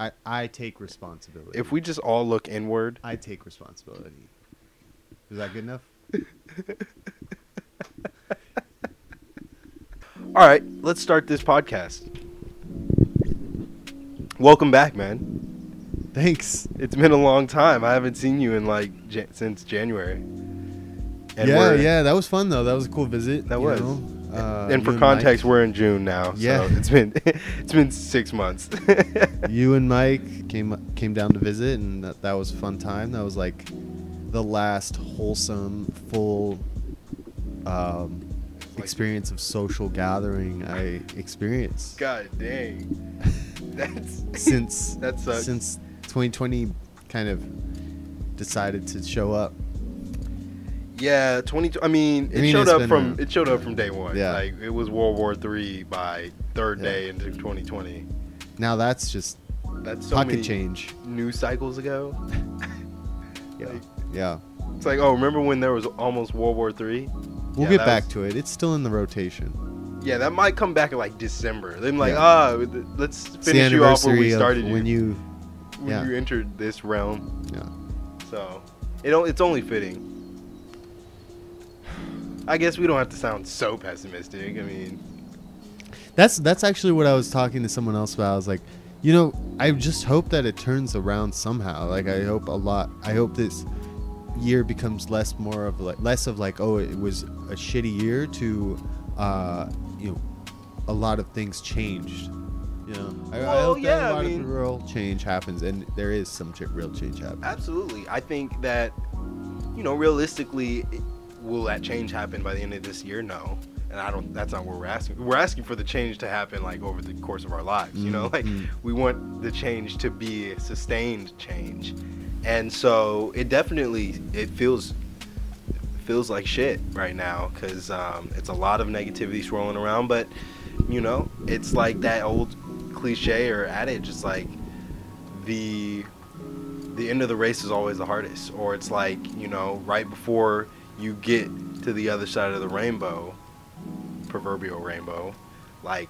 I, I take responsibility. If we just all look inward, I take responsibility. Is that good enough? all right, let's start this podcast. Welcome back, man. Thanks. It's been a long time. I haven't seen you in like ja- since January. And yeah, yeah, that was fun though. That was a cool visit. That was. know? Uh, And for context, Mike- we're in June now. Yeah. So it's been it's been six months. you and Mike came came down to visit, and that, that was a fun time. That was like the last wholesome, full um, experience of social gathering I experienced God dang. That's since That sucks. since 2020 kind of decided to show up. Yeah, twenty. I mean, it I mean, showed up from a- it showed up from day one. Yeah. like it was World War Three by third Yeah. day into 2020. Now that's just That's so pocket many change. news cycles ago. Yeah, Like, yeah. it's like, oh, remember when there was almost World War Three? We'll Yeah, get back was- to it. It's still in the rotation. Yeah, that might come back in like December. Then like, Yeah. ah, let's finish you off where we started you when you. when you entered this realm. Yeah. So, it it's only fitting. I guess we don't have to sound so pessimistic. I mean, That's that's actually what I was talking to someone else about. I was like, you know, I just hope that it turns around somehow. Like I hope a lot. I hope this year becomes less more of like less of like oh it was a shitty year to uh you know a lot of things changed. You know, I, I Well, hope yeah, that a I lot mean- of real change happens, and there is some ch- real change happening. Absolutely. I think that, you know, realistically, will that change happen by the end of this year? No. And I don't. That's not what we're asking. We're asking for the change to happen like over the course of our lives. You know, like Mhm. we want the change to be a sustained change, and so it definitely it feels feels like shit right now because um, it's a lot of negativity swirling around. But you know, it's like that old cliche or adage. It's like the the end of the race is always the hardest or it's like you know right before you get to the other side of the rainbow proverbial rainbow like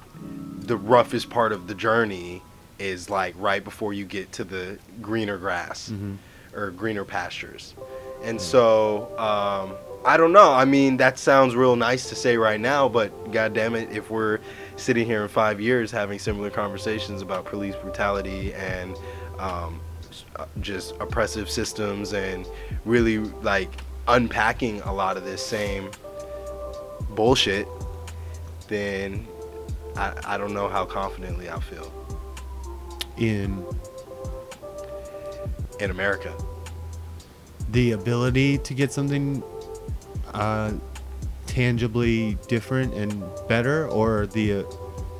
the roughest part of the journey is like right before you get to the greener grass Mhm. or greener pastures and so um, i don't know i mean that sounds real nice to say right now but god damn it if we're sitting here in five years having similar conversations about police brutality and um, uh, just oppressive systems and really like unpacking a lot of this same bullshit then I, I don't know how confidently i feel. In? In america. The ability to get something uh, tangibly different and better, or the uh,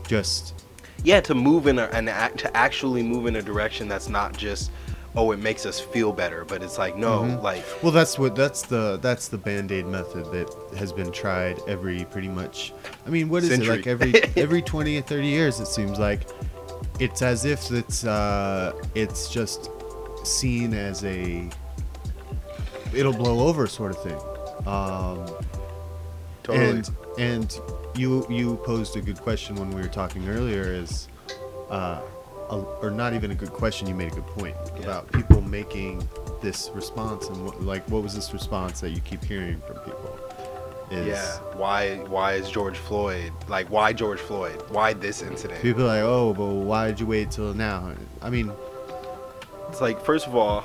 just yeah to move in a, an act to actually move in a direction that's not just oh it makes us feel better but it's like no Mhm. like Well, that's what that's the that's the band aid method that has been tried every pretty much. I mean, what is Century. it like every every twenty or thirty years? It seems like it's as if it's uh it's just seen as a it'll blow over sort of thing. Um, totally and and you you posed a good question when we were talking earlier is uh a, or not even a good question you made a good point Yeah. about people making this response and what, like what was this response that you keep hearing from people? Is yeah. Why why is george floyd like why george floyd? Why this incident? People are like oh but why did you wait till now? I mean it's like first of all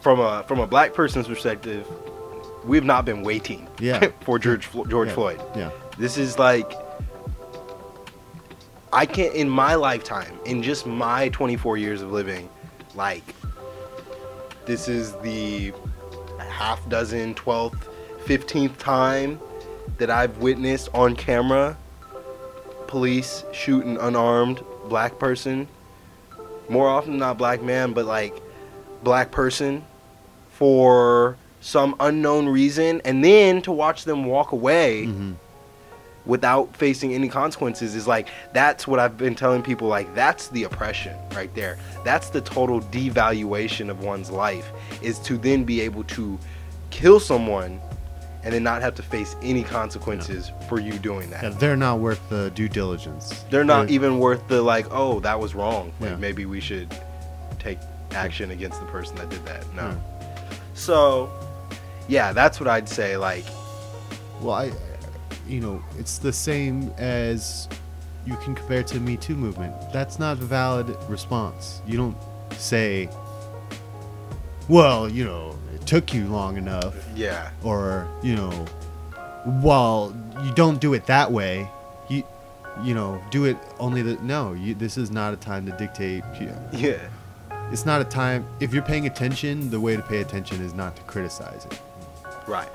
from a from a black person's perspective we've not been waiting Yeah. for george george yeah, floyd. Yeah. This is like I can't in my lifetime, in just my 24 years of living, like this is the half dozen, 12th, 15th time that I've witnessed on camera police shoot an unarmed black person. More often not black man, but like black person for some unknown reason and then to watch them walk away Mhm. Without facing any consequences is like that's what I've been telling people like that's the oppression right there. That's the total devaluation of one's life is to then be able to kill someone and then not have to face any consequences for you doing that. Yeah, they're not worth the due diligence. They're not even worth the like, oh, that was wrong. Like Yeah. maybe we should take action against the person that did that. No. Yeah. So, yeah, that's what I'd say. Like, Well, I, you know, it's the same as you can compare to Me Too movement. That's not a valid response. You don't say, well, you know, it took you long enough, yeah, or you know, well, you don't do it that way. You, you know, do it only the no. You, this is not a time to dictate. You yeah, it's not a time. If you're paying attention, the way to pay attention is not to criticize it. right.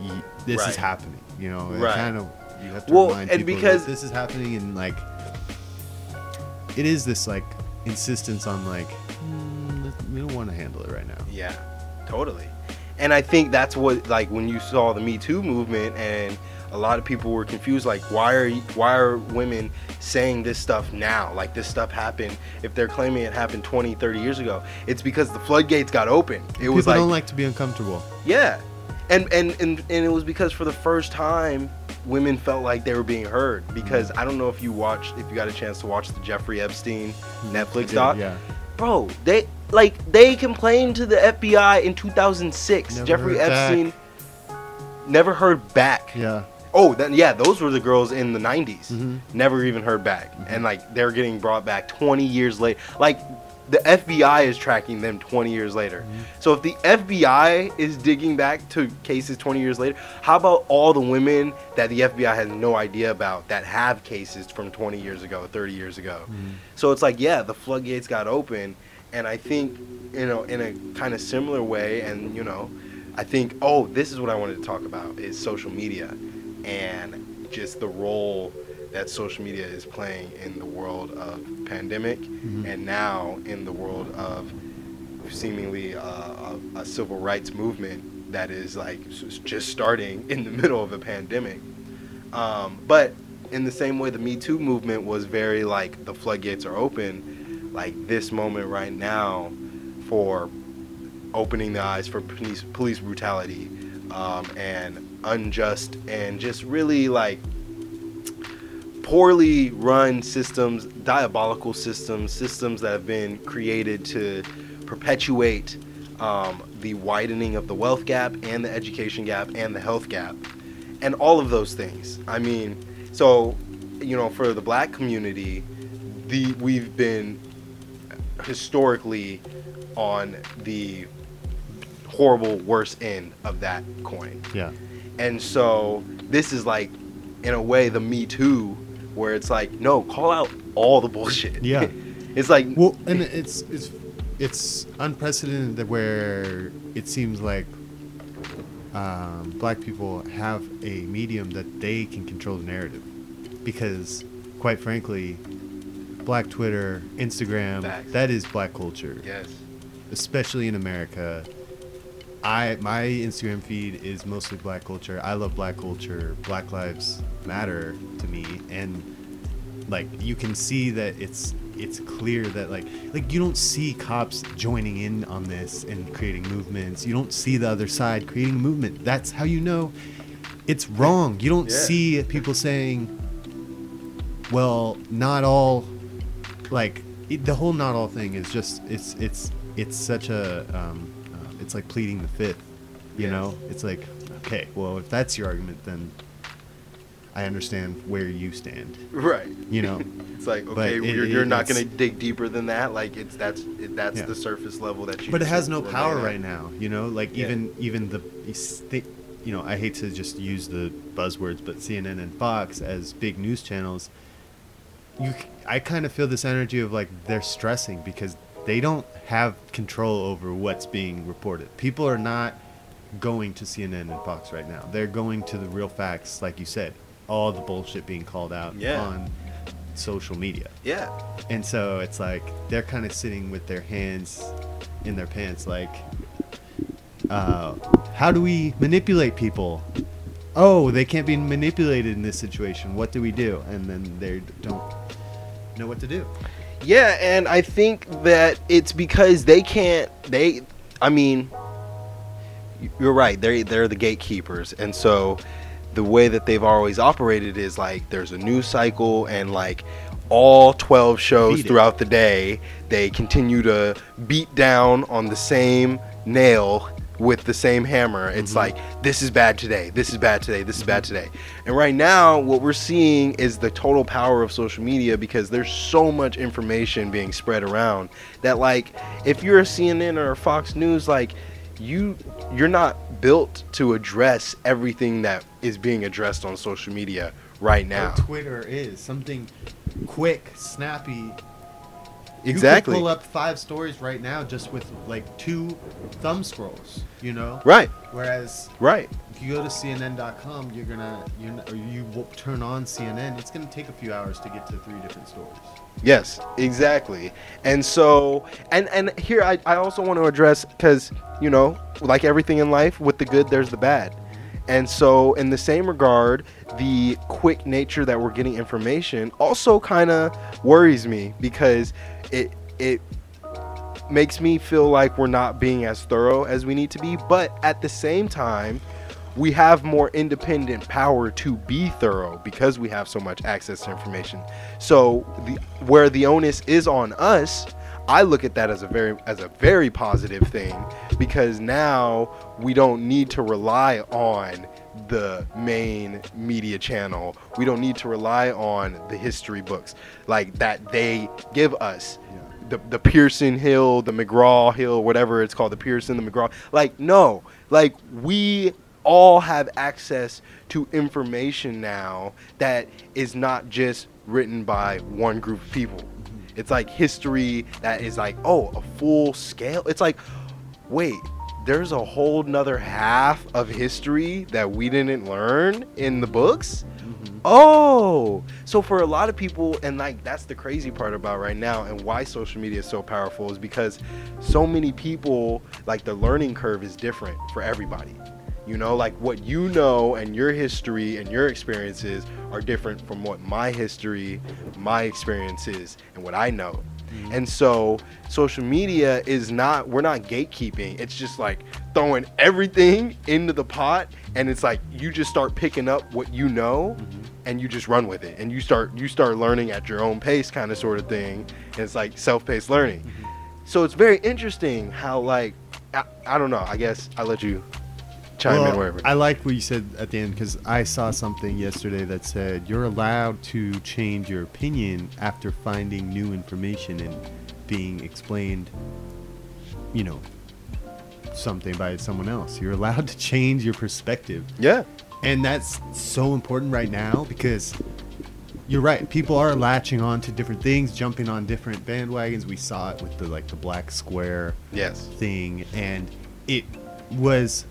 Y- this Right. is happening. You know, Right. kind of you have to Well, remind and people because- that this is happening, and like it is this like insistence on like "Hmm, we don't want to handle it right now. Yeah, totally. And I think that's what like when you saw the Me Too movement and a lot of people were confused like why are you, why are women saying this stuff now? Like this stuff happened if they're claiming it happened 20, 30 years ago. It's because the floodgates got open. It People was like, don't like to be uncomfortable. yeah. And, and and and it was because for the first time women felt like they were being heard. Because mm. I don't know if you watched if you got a chance to watch the Jeffrey Epstein mm. Netflix Did- doc. Yeah, bro they like they complained to the fbi in 2006 Never jeffrey epstein never heard back. Yeah, oh then yeah those were the girls in the 90s Mhm. never even heard back. Mm-hmm. And like they're getting brought back 20 years later like the fbi is tracking them 20 years later. Mm-hmm. So if the fbi is digging back to cases 20 years later how about all the women that the fbi has no idea about that have cases from 20 years ago 30 years ago? Mm-hmm. So it's like, yeah, the floodgates got open, and I think, you know, in a kind of similar way, and you know, I think, oh, this is what I wanted to talk about is social media, and just the role that social media is playing in the world of pandemic, and now in the world of seemingly uh, a, a civil rights movement that is like just starting in the middle of a pandemic. Um, but in the same way, the Me Too movement was very like the floodgates are open. Like this moment right now, for opening the eyes for police police brutality um, and unjust and just really like poorly run systems, diabolical systems, systems that have been created to perpetuate um, the widening of the wealth gap and the education gap and the health gap and all of those things. I mean, so you know, for the black community, the we've been historically on the horrible worst end of that coin. yeah. And so this is like, in a way, the Me Too, where it's like, no, call out all the bullshit. Yeah. it's like, Well, and it's it's it's unprecedented where it seems like um, black people have a medium that they can control the narrative, because quite frankly, black Twitter, Instagram, Facts. that is black culture, yes, especially in America. I my Instagram feed is mostly black culture. I love black culture. Black lives matter to me, and like you can see that it's it's clear that like like you don't see cops joining in on this and creating movements. You don't see the other side creating a movement. That's how you know it's wrong. You don't Yeah. see people saying, "Well, not all." Like it, the whole "not all" thing is just it's it's it's such a um, it's like pleading the fifth. You know, it's like okay, well, if that's your argument, then I understand where you stand. right. You know. It's like okay, it- you're, you're not gonna dig deeper than that. Like it's that's it, that's Yeah. the surface level that you. but it has no power at. right now you know like Yeah. even even the you know i hate to just use the buzzwords but cnn and fox as big news channels you I kind of feel this energy of like they're stressing because they don't have control over what's being reported people are not going to cnn and fox right now they're going to the real facts like you said all the bullshit being called out Yeah. on social media Yeah. and so it's like they're kind of sitting with their hands in their pants, like, uh, how do we manipulate people? Oh, they can't be manipulated in this situation. What do we do? And then they don't know what to do. Yeah, and I think that it's because they can't. They, I mean, you're right. They they're the gatekeepers, and so the way that they've always operated is like there's a news cycle and like all 12 shows throughout the day they continue to beat down on the same nail with the same hammer it's mm-hmm. like this is bad today this is bad today this is bad today and right now what we're seeing is the total power of social media because there's so much information being spread around that like if you're a CNN or a Fox News like you you're not built to address everything that is being addressed on social media right now. Or Twitter is something quick, snappy. Exactly. You could pull up five stories right now just with like two thumb scrolls. You know. Right. Whereas Right. if you go to CNN.com, you're gonna you're not, or you turn on CNN. It's gonna take a few hours to get to three different stories. Yes, exactly. And so, and and here I, I also want to address because you know, like everything in life, with the good there's the bad. And so, in the same regard, the quick nature that we're getting information also kind of worries me because it it makes me feel like we're not being as thorough as we need to be. But at the same time, we have more independent power to be thorough because we have so much access to information. So the where the onus is on us, I look at that as a very as a very positive thing because now we don't need to rely on the main media channel. We don't need to rely on the history books like that they give us the, the Pearson Hill, the McGraw Hill, whatever it's called, the Pearson, the McGraw. Like, no, like we all have access to information now that is not just written by one group of people. Mm-hmm. It's like history that is like, oh, a full scale. It's like, wait, there's a whole nother half of history that we didn't learn in the books. Mm-hmm. Oh, so for a lot of people, and like that's the crazy part about right now, and why social media is so powerful is because so many people, like the learning curve is different for everybody. You know, like what you know and your history and your experiences are different from what my history, my experiences, and what I know. Mm-hmm. And so social media is not, we're not gatekeeping. It's just like throwing everything into the pot and it's like you just start picking up what you know mm-hmm. and you just run with it and you start you start learning at your own pace kind of sort of thing. And it's like self-paced learning. Mm-hmm. So it's very interesting how like I, I don't know, I guess I'll let you chime in wherever. I like what you said at the end because I saw something yesterday that said you're allowed to change your opinion after finding new information and being explained, you know, something by someone else. You're allowed to change your perspective. yeah. And that's so important right now because you're right. People are latching on to different things, jumping on different bandwagons. We saw it with the like the black square Yes. thing and it was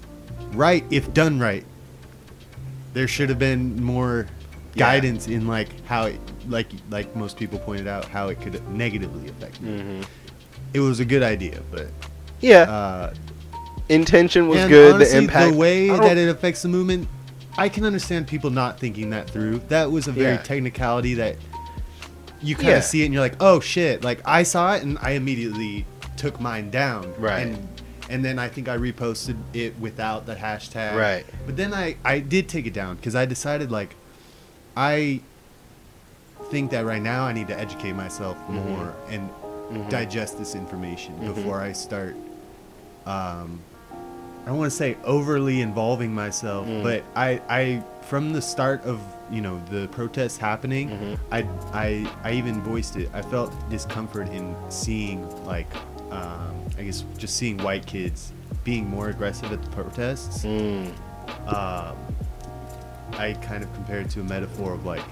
right if done right there should have been more Yeah. guidance in like how it like like most people pointed out how it could negatively affect me hmm it was a good idea but Yeah. uh Intention was good. honestly, the impact. the way that it affects the movement i can understand people not thinking that through that was a very Yeah. technicality that you kind of Yeah. see it and you're like oh shit like i saw it and i immediately took mine down Right. and and then i think i reposted it without the hashtag Right. but then i i did take it down because i decided like i think that right now i need to educate myself Mhm. more and Mhm. digest this information Mhm. before i start um I don't want to say overly involving myself, Mm. but I, I from the start of you know the protests happening, Mhm. I, I, I even voiced it. I felt discomfort in seeing like, um, I guess just seeing white kids being more aggressive at the protests. Mm. Um, I kind of compared it to a metaphor of like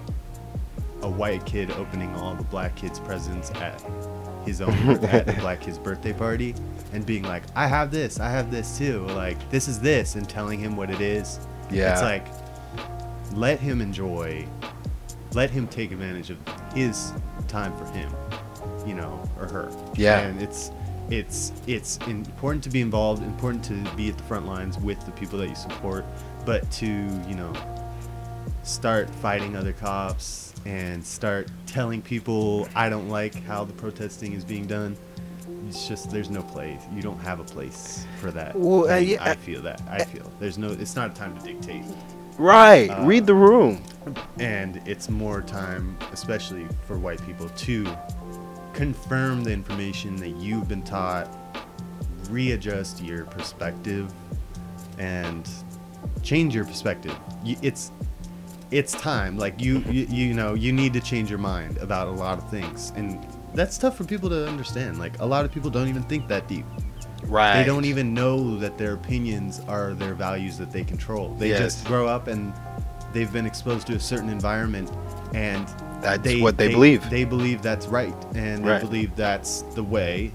a white kid opening all the black kids' presents at his own at the black kid's birthday party and being like, I have this, I have this too. Like this is this, and telling him what it is. Yeah. It's like let him enjoy, let him take advantage of his time for him, you know, or her. Yeah. And it's it's it's important to be involved, important to be at the front lines with the people that you support, but to you know start fighting other cops and start telling people I don't like how the protesting is being done. it's just there's no place. You don't have a place for that. Well, uh, yeah, I uh, feel that. I feel there's no. It's not a time to dictate, Right. Uh, Read the room. and it's more time, especially for white people, to confirm the information that you've been taught, readjust your perspective, and change your perspective. It's it's time. Like you, you, you know, you need to change your mind about a lot of things, and that's tough for people to understand. Like a lot of people don't even think that deep. Right. They don't even know that their opinions are their values that they control. They Yes. just grow up and they've been exposed to a certain environment, and That's what they believe. They believe that's right, and they Right. believe that's the way.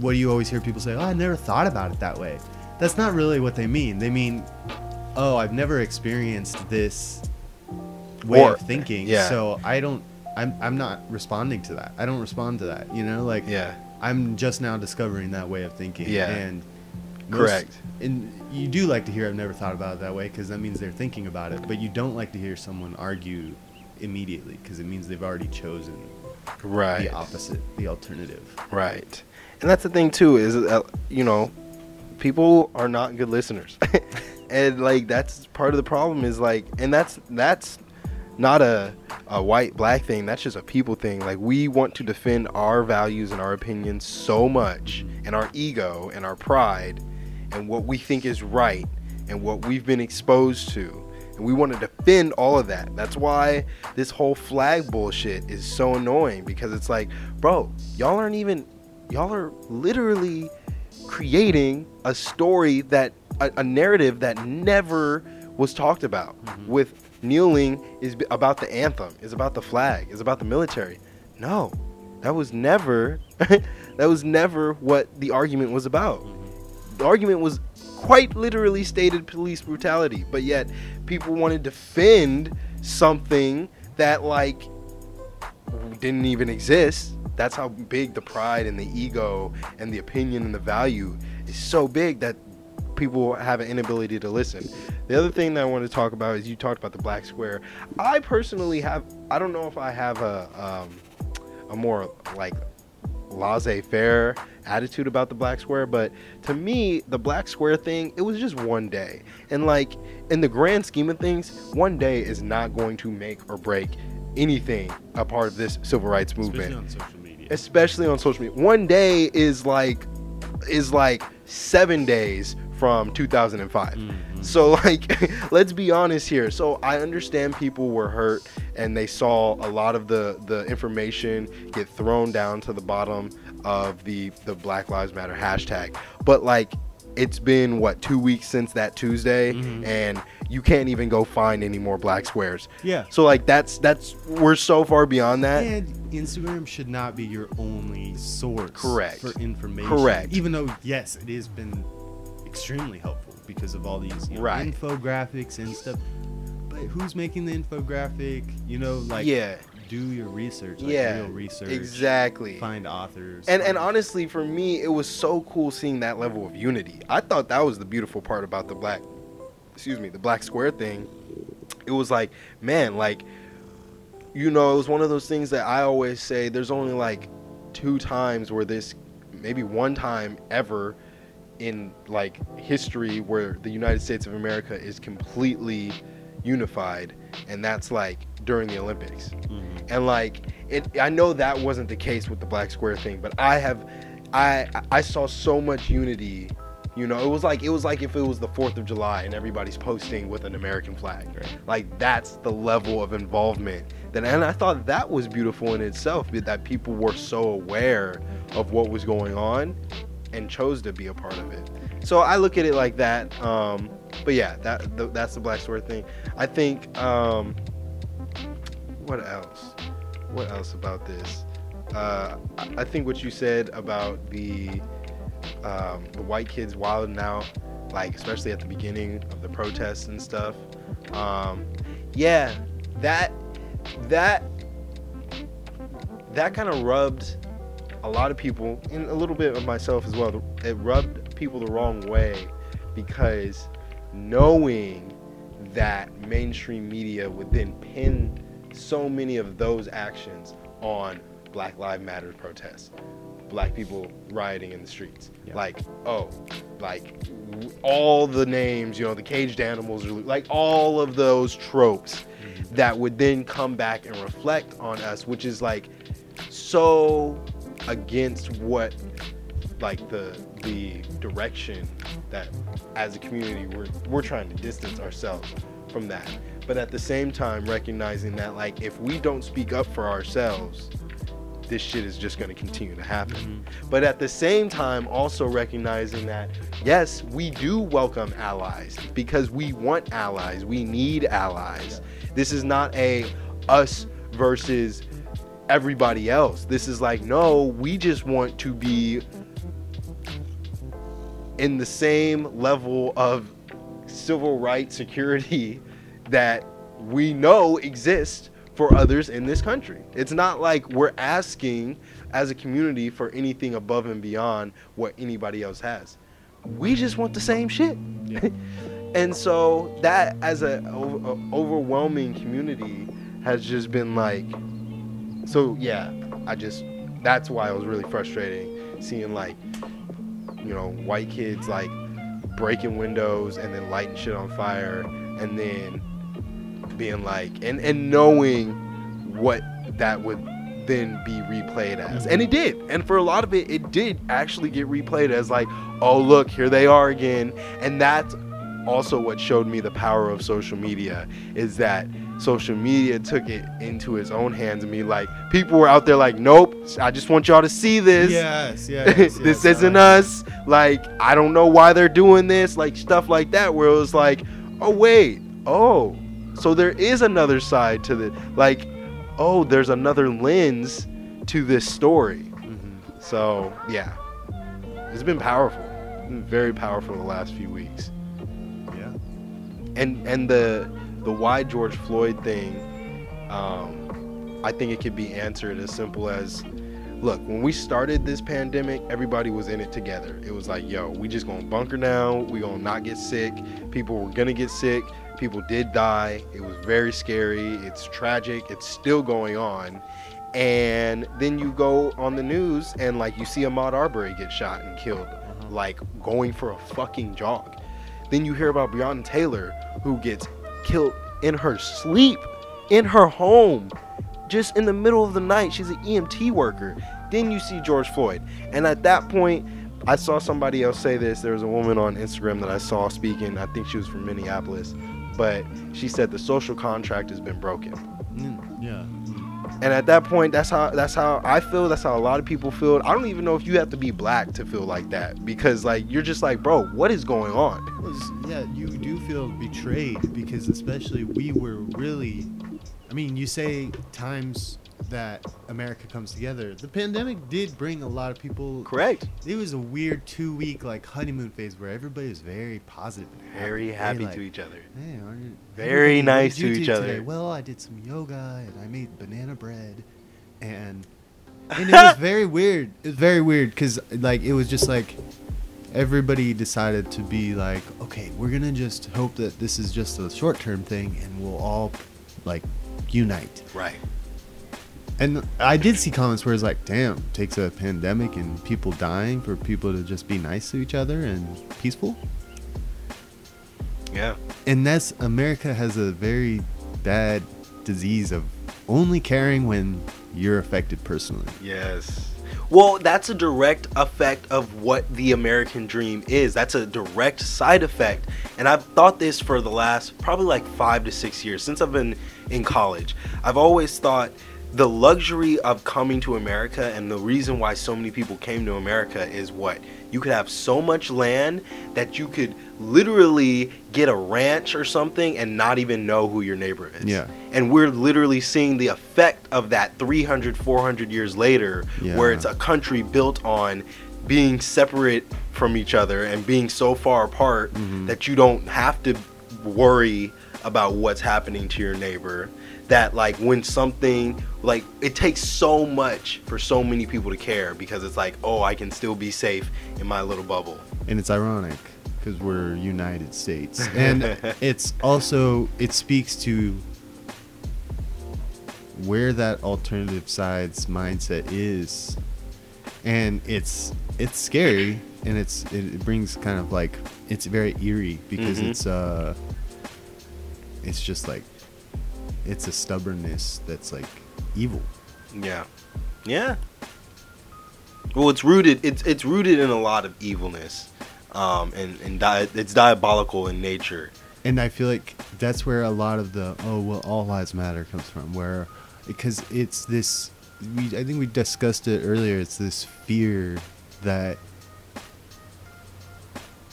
What do you always hear people say? Oh, I never thought about it that way. That's not really what they mean. They mean, oh, I've never experienced this way Or- of thinking, yeah. so I don't. I'm, I'm not responding to that. I don't respond to that. You know, like Yeah. I'm just now discovering that way of thinking. Yeah. And most- Correct. And you do like to hear I've never thought about it that way because that means they're thinking about it. But you don't like to hear someone argue immediately because it means they've already chosen Right. the opposite, the alternative. Right. And that's the thing too is uh, you know, people are not good listeners. and like that's part of the problem is like and that's that's not a a white black thing, that's just a people thing. Like we want to defend our values and our opinions so much and our ego and our pride and what we think is right and what we've been exposed to. And we want to defend all of that. That's why this whole flag bullshit is so annoying because it's like, bro, y'all aren't even, y'all are literally creating a story that, a, a narrative that never was talked about. Mm-hmm. With kneeling is about the anthem, is about the flag, is about the military. No, that was never, that was never what the argument was about mm-hmm. the argument was quite literally stated police brutality, but yet people want to defend something that like didn't even exist. That's how big the pride and the ego and the opinion and the value is so big that people have an inability to listen. The other thing that I want to talk about is you talked about the black square. I personally have I don't know if I have a um, a more like laissez-faire attitude about the black square but to me the black square thing it was just one day and like in the grand scheme of things one day is not going to make or break anything a part of this civil rights movement Especially on social media. especially on social media. One day is like is like seven days from 2005. Mm-hmm. So like, let's be honest here. So I understand people were hurt and they saw a lot of the the information get thrown down to the bottom of the the Black Lives Matter hashtag. But like, it's been what two weeks since that Tuesday, mm-hmm. and you can't even go find any more black squares. Yeah. So like that's that's we're so far beyond that. And Instagram should not be your only source Correct. for information. Correct. Even though, yes, it has been extremely helpful because of all these you know, Right. infographics and stuff. But who's making the infographic? You know, like Yeah. Do your research. Like yeah. real research. Exactly. Find authors. And and honestly, for me, it was so cool seeing that level of unity. I thought that was the beautiful part about the black, excuse me, the black square thing. It was like, man, like, you know, it was one of those things that I always say. There's only like two times where this, maybe one time ever, in like history where the United States of America is completely unified, and that's like during the Olympics Mhm. and like it i know that wasn't the case with the black square thing but i have i i saw so much unity you know it was like it was like if it was the fourth of july and everybody's posting with an american flag Right. like that's the level of involvement that and i thought that was beautiful in itself that people were so aware of what was going on and chose to be a part of it so i look at it like that um but yeah that th- that's the black square thing i think um what else? What else about this? Uh, I I think what you said about the um, the white kids wilding out, like especially at the beginning of the protests and stuff. Um, yeah, that that that kind of rubbed a lot of people, and a little bit of myself as well. It rubbed people the wrong way because knowing that mainstream media would then pin so many of those actions on Black Lives Matter protests. black people rioting in the streets. Yeah. Like, oh, like all the names, you know, the caged animals, like all of those tropes mm-hmm. that would then come back and reflect on us, which is like so against what like the the direction that as a community we're we're trying to distance ourselves from that. But at the same time recognizing that like if we don't speak up for ourselves this shit is just going to continue to happen. Mm-hmm. But at the same time also recognizing that yes we do welcome allies because we want allies. We need allies. This is not a us versus everybody else. This is like no we just want to be in the same level of civil rights security that we know exists for others in this country. It's not like we're asking as a community for anything above and beyond what anybody else has. We just want the same shit. Yeah. and so that as a, o- a overwhelming community has just been like so yeah, I just that's why it was really frustrating seeing like you know, white kids like breaking windows and then lighting shit on fire and then being like and and knowing what that would then be replayed as. And it did. And for a lot of it it did actually get replayed as like oh look here they are again. And that's also what showed me the power of social media is that social media took it into its own hands and me like people were out there like nope i just want y'all to see this Yes, yes. this yes, I isn't us. Like, I don't know why they're doing this. Like, stuff like that, where it was like, oh, wait, oh, so there is another side to the, like, oh, there's another lens to this story. Mhm. So, yeah, it's been powerful. Been very powerful the last few weeks. Yeah. And, and the, the why George Floyd thing, um, I think it could be answered as simple as look, when we started this pandemic, everybody was in it together. It was like, yo, we just gonna bunker down, we gonna not get sick. People were gonna get sick. People did die. It was very scary. It's tragic. It's still going on. And then you go on the news and like you see Ahmaud Arbery get shot and killed, like going for a fucking jog. Then you hear about Breonna Taylor who gets killed in her sleep, in her home, just in the middle of the night. She's an EMT worker. Then you see George Floyd. And at that point, I saw somebody else say this. There was a woman on Instagram that I saw speaking. I think she was from Minneapolis. But she said the social contract has been broken. Mm, yeah. And at that point, that's how that's how I feel. That's how a lot of people feel. I don't even know if you have to be black to feel like that because like you're just like, bro, what is going on? Yeah, you do feel betrayed because especially we were really I mean, you say times that America comes together. The pandemic did bring a lot of people Correct. It was a weird 2 week like honeymoon phase where everybody was very positive and Very happy like, to each other. Hey, you- Very nice to each today?" other. Well, I did some yoga and I made banana bread, and and it was very weird. It was very weird because like it was just like everybody decided to be like, okay, we're gonna just hope that this is just a short term thing, and we'll all like unite. Right. And I did see comments where it's like, damn, takes a pandemic and people dying for people to just be nice to each other and peaceful. Yeah. and that's America has a very bad disease of only caring when you're affected personally. Yes. Well, that's a direct effect of what the American dream is. That's a direct side effect. And I've thought this for the last probably like five to six years since I've been in college. I've always thought the luxury of coming to America and the reason why so many people came to America is what? You could have so much land that you could literally get a ranch or something and not even know who your neighbor is. Yeah. And we're literally seeing the effect of that 300, 400 years later, where it's a country built on being separate from each other and being so far apart Mhm. that you don't have to worry about what's happening to your neighbor. That, like, when something, like, it takes so much for so many people to care because it's like, oh, I can still be safe in my little bubble. And it's ironic because we're United States. And it's also it speaks to where that alternative side's mindset is and it's it's scary and it's it, brings kind of like it's very eerie because Mhm. it's uh it's just like it's a stubbornness that's like evil Yeah. Yeah. Well, it's rooted. It's it's rooted in a lot of evilness, um, and and di- it's diabolical in nature. and i feel like that's where a lot of the oh well all lives matter comes from where because it's this we i think we discussed it earlier it's this fear that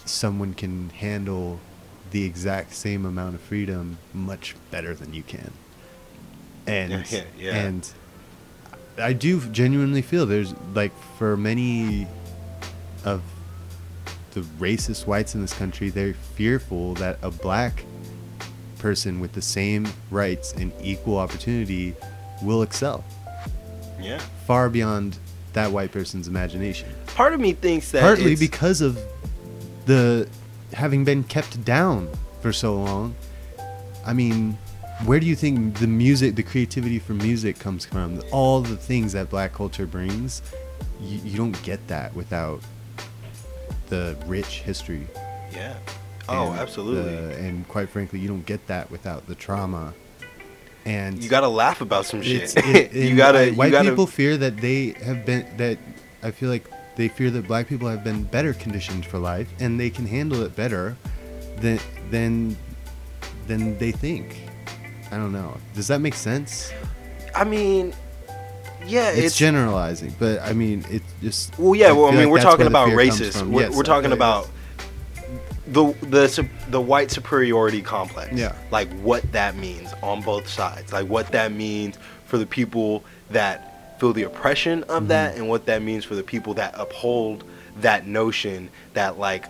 someone can handle the exact same amount of freedom much better than you can and Yeah, yeah. and i do genuinely feel there's like for many of the racist whites in this country they're fearful that a black person with the same rights and equal opportunity will excel Yeah. far beyond that white person's imagination Part of me thinks that partly because of the having been kept down for so long i mean where do you think the music the creativity for music comes from all the things that black culture brings you, you don't get that without the rich history yeah. Oh, absolutely. the- and quite frankly you don't get that without the trauma and you gotta laugh about some shit. it, you gotta. You white gotta, people fear that they have been that i feel like they fear that black people have been better conditioned for life and they can handle it better than than than they think i don't know does that make sense I mean, yeah, it's, it's, generalizing but i mean it just Well, yeah. Well, I mean, like we're talking about racist. We're, Yes, we're talking about the the the white superiority complex. Yeah. Like what that means on both sides. Like what that means for the people that feel the oppression of Mhm. that, and what that means for the people that uphold that notion that like,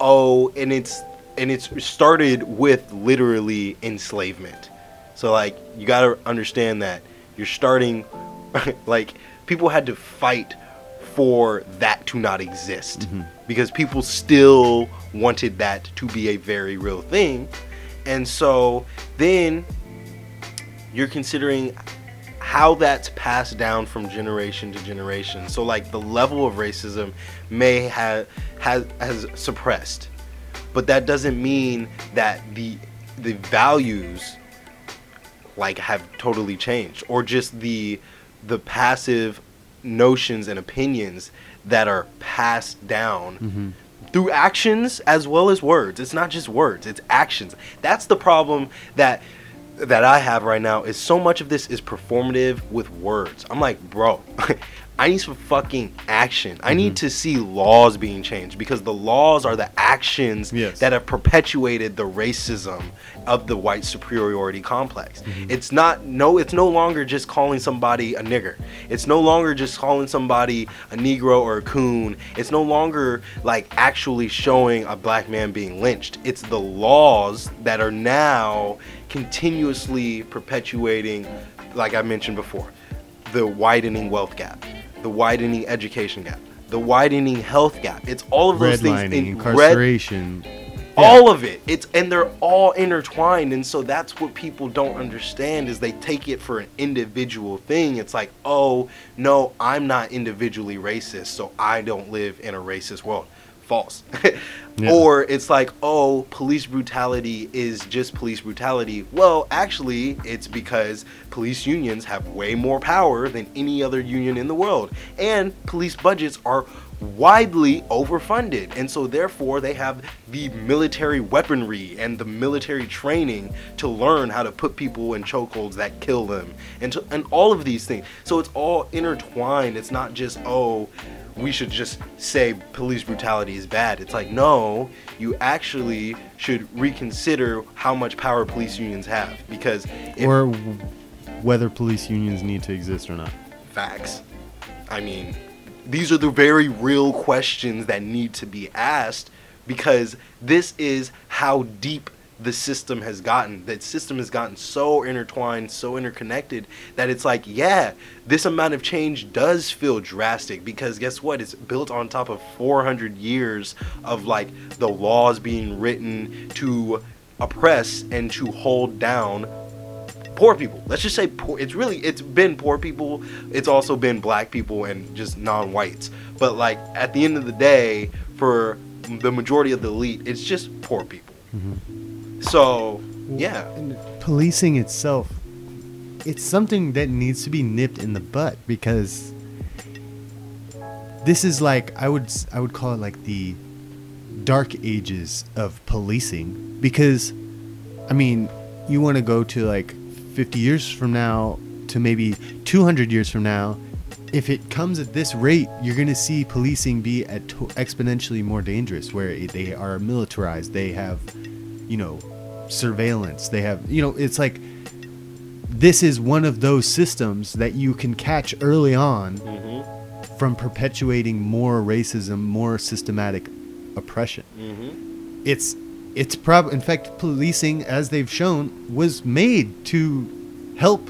oh, and it's and it's started with literally enslavement. So like you got to understand that you're starting like people had to fight for that to not exist Mhm. because people still wanted that to be a very real thing. And so then you're considering how that's passed down from generation to generation. So like the level of racism may have has has suppressed. But that doesn't mean that the the values like have totally changed or just the the passive notions and opinions that are passed down Mhm. through actions as well as words. It's not just words, it's actions. That's the problem that that I have right now is so much of this is performative with words. I'm like, bro, I need some fucking action. I need Mhm. to see laws being changed because the laws are the actions Yes. that have perpetuated the racism of the white superiority complex. Mhm. It's not no it's no longer just calling somebody a nigger. It's no longer just calling somebody a negro or a coon. It's no longer like actually showing a black man being lynched. It's the laws that are now continuously perpetuating like I mentioned before, the widening wealth gap, the widening education gap, the widening health gap. It's all of those things redlining in red incarceration. All of it. It's and they're all intertwined and so that's what people don't understand is they take it for an individual thing. It's like oh no i'm not individually racist so i don't live in a racist world false. Yeah. or it's like oh police brutality is just police brutality. Well actually it's because police unions have way more power than any other union in the world. And police budgets are widely overfunded. And so therefore they have the military weaponry and the military training to learn how to put people in chokeholds that kill them. And to, and all of these things. So it's all intertwined. It's not just oh we should just say police brutality is bad it's like no you actually should reconsider how much power police unions have because if or w- whether police unions need to exist or not facts. I mean, these are the very real questions that need to be asked because this is how deep the system has gotten. That system has gotten so intertwined, so interconnected that it's like, yeah, this amount of change does feel drastic because guess what? It's built on top of 400 years of like the laws being written to oppress and to hold down poor people. Let's just say poor. It's really it's been poor people. It's also been black people and just non-whites. But like at the end of the day, for the majority of the elite, it's just poor people. Mm-hmm. So yeah, And policing itself, it's something that needs to be nipped in the butt because this is like I would I would call it like the dark ages of policing because I mean you want to go to like 50 years from now to maybe 200 years from now if it comes at this rate you're going to see policing be at to- exponentially more dangerous where they are militarized they have you know surveillance they have you know it's like this is one of those systems that you can catch early on Mm-hmm. from perpetuating more racism more systematic oppression Mm-hmm. it's it's prob in fact policing as they've shown was made to help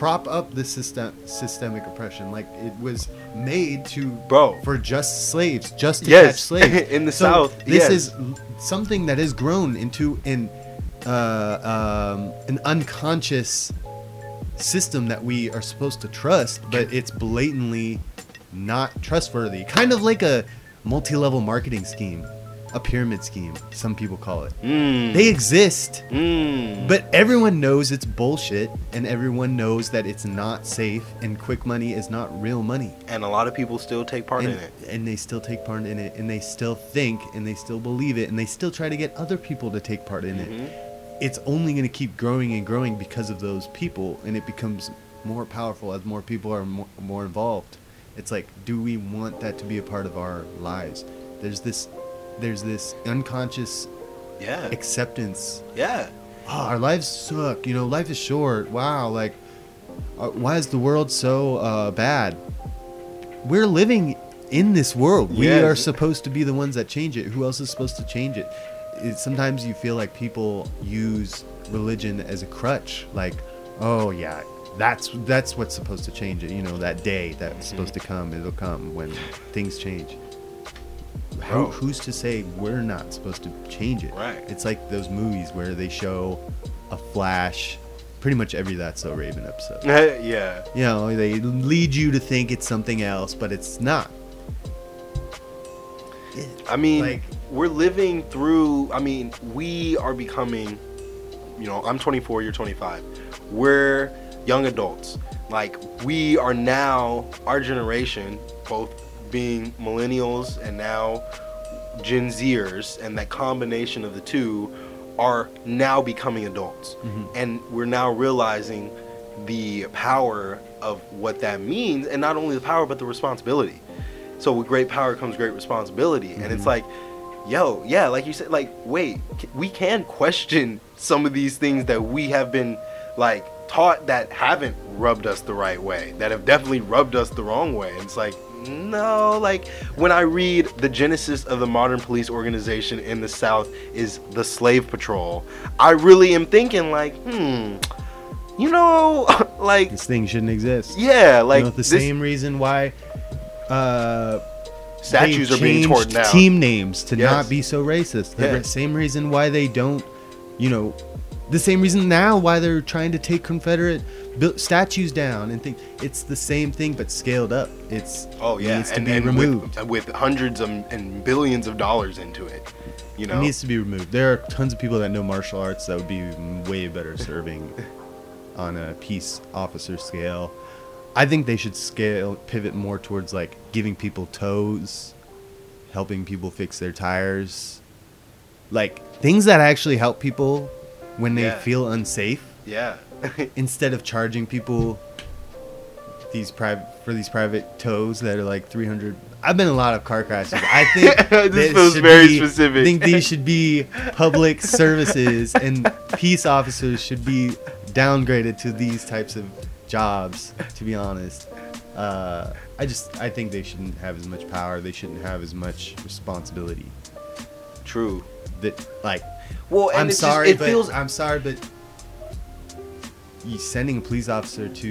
prop up the system systemic oppression. Like it was made to Bro. for just slaves just to Yes, catch slaves. In the So South, this yes. is something that has grown into an uh, um, an unconscious system that we are supposed to trust but it's blatantly not trustworthy. Kind of like a multi-level marketing scheme a pyramid scheme some people call it Mm. they exist Mm. but everyone knows it's bullshit and everyone knows that it's not safe and quick money is not real money and a lot of people still take part and, in it. and they still take part in it and they still think and they still believe it and they still try to get other people to take part in Mhm. it it's only going to keep growing and growing because of those people and it becomes more powerful as more people are more, more involved it's like do we want that to be a part of our lives there's this there's this unconscious Yeah. acceptance Yeah. oh, our lives suck. You know, life is short. Wow, like, uh, why is the world so uh, bad? We're living in this world. We are supposed to be the ones that change it. Who else is supposed to change it? it? Sometimes you feel like people use religion as a crutch. Like, oh yeah, that's that's what's supposed to change it. You know, that day that's supposed to come, it'll come when things change. Bro. who's to say we're not supposed to change it? Right. It's like those movies where they show a flash, pretty much every That's So Raven episode. yeah. You know, they lead you to think it's something else, but it's not. I mean, Like- we're living through. I mean, we are becoming. You know, I'm 24. You're 25. We're young adults. Like we are now, our generation, both being millennials and now Gen Zers, and that combination of the two are now becoming adults, mm-hmm. and we're now realizing the power of what that means, and not only the power but the responsibility. So with great power comes great responsibility, and it's mm-hmm. like, yo, yeah, like you said, like wait, we can question some of these things that we have been like taught that haven't rubbed us the right way, that have definitely rubbed us the wrong way. And it's like, no, like when I read the genesis of the modern police organization in the South is the Slave Patrol, I really am thinking like, hmm, you know, like This thing shouldn't exist. yeah, like you know, the this- same reason why uh, statues are being torn down. Team names to Yes. not be so racist. The re- same reason why they don't, you know, the same reason now why they're trying to take Confederate statues down and think it's the same thing but scaled up. It's Oh yeah, needs to and, be and removed. With, with hundreds of, and billions of dollars into it. You know, It needs to be removed. There are tons of people that know martial arts that would be way better serving on a peace officer scale. I think they should scale pivot more towards like giving people tows, helping people fix their tires, like things that actually help people when they Yeah. feel unsafe yeah, instead of charging people these private for these private tows that are like 300 I've been in a lot of car crashes. I think This feels very be- specific. I think these should be public services and peace officers should be downgraded to these types of jobs to be honest. Uh, I just I think they shouldn't have as much power. They shouldn't have as much responsibility. true. That like Well, and I'm sorry, just, it but feels I'm sorry, but sending a police officer to,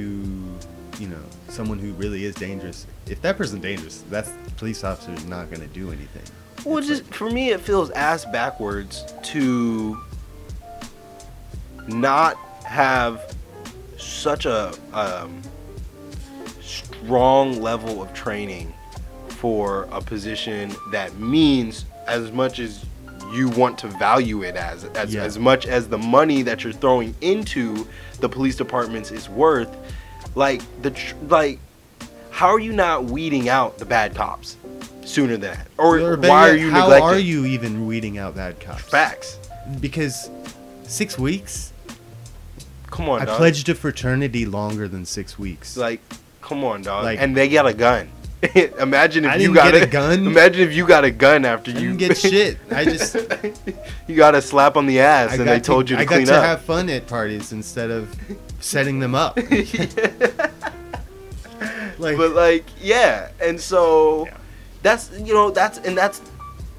you know, someone who really is dangerous. If that person's dangerous, that police officer is not going to do anything. well, It's just for me, it feels ass backwards to not have such a um, strong level of training for a position that means as much as you want to value it as as, Yeah. as much as the money that you're throwing into the police departments is worth like the tr- like how are you not weeding out the bad cops sooner than that or, Or why are yet, you how neglecting are you even weeding out bad cops? facts Because six weeks. come on I dog. pledged a fraternity longer than six weeks. like come on dog Like- and they got a gun imagine if you got get a gun. imagine if you got a gun after you didn't get shit. I just you got a slap on the ass I and they told you to I clean got to up have fun at parties instead of setting them up. like, but like yeah and so Yeah. that's you know that's and that's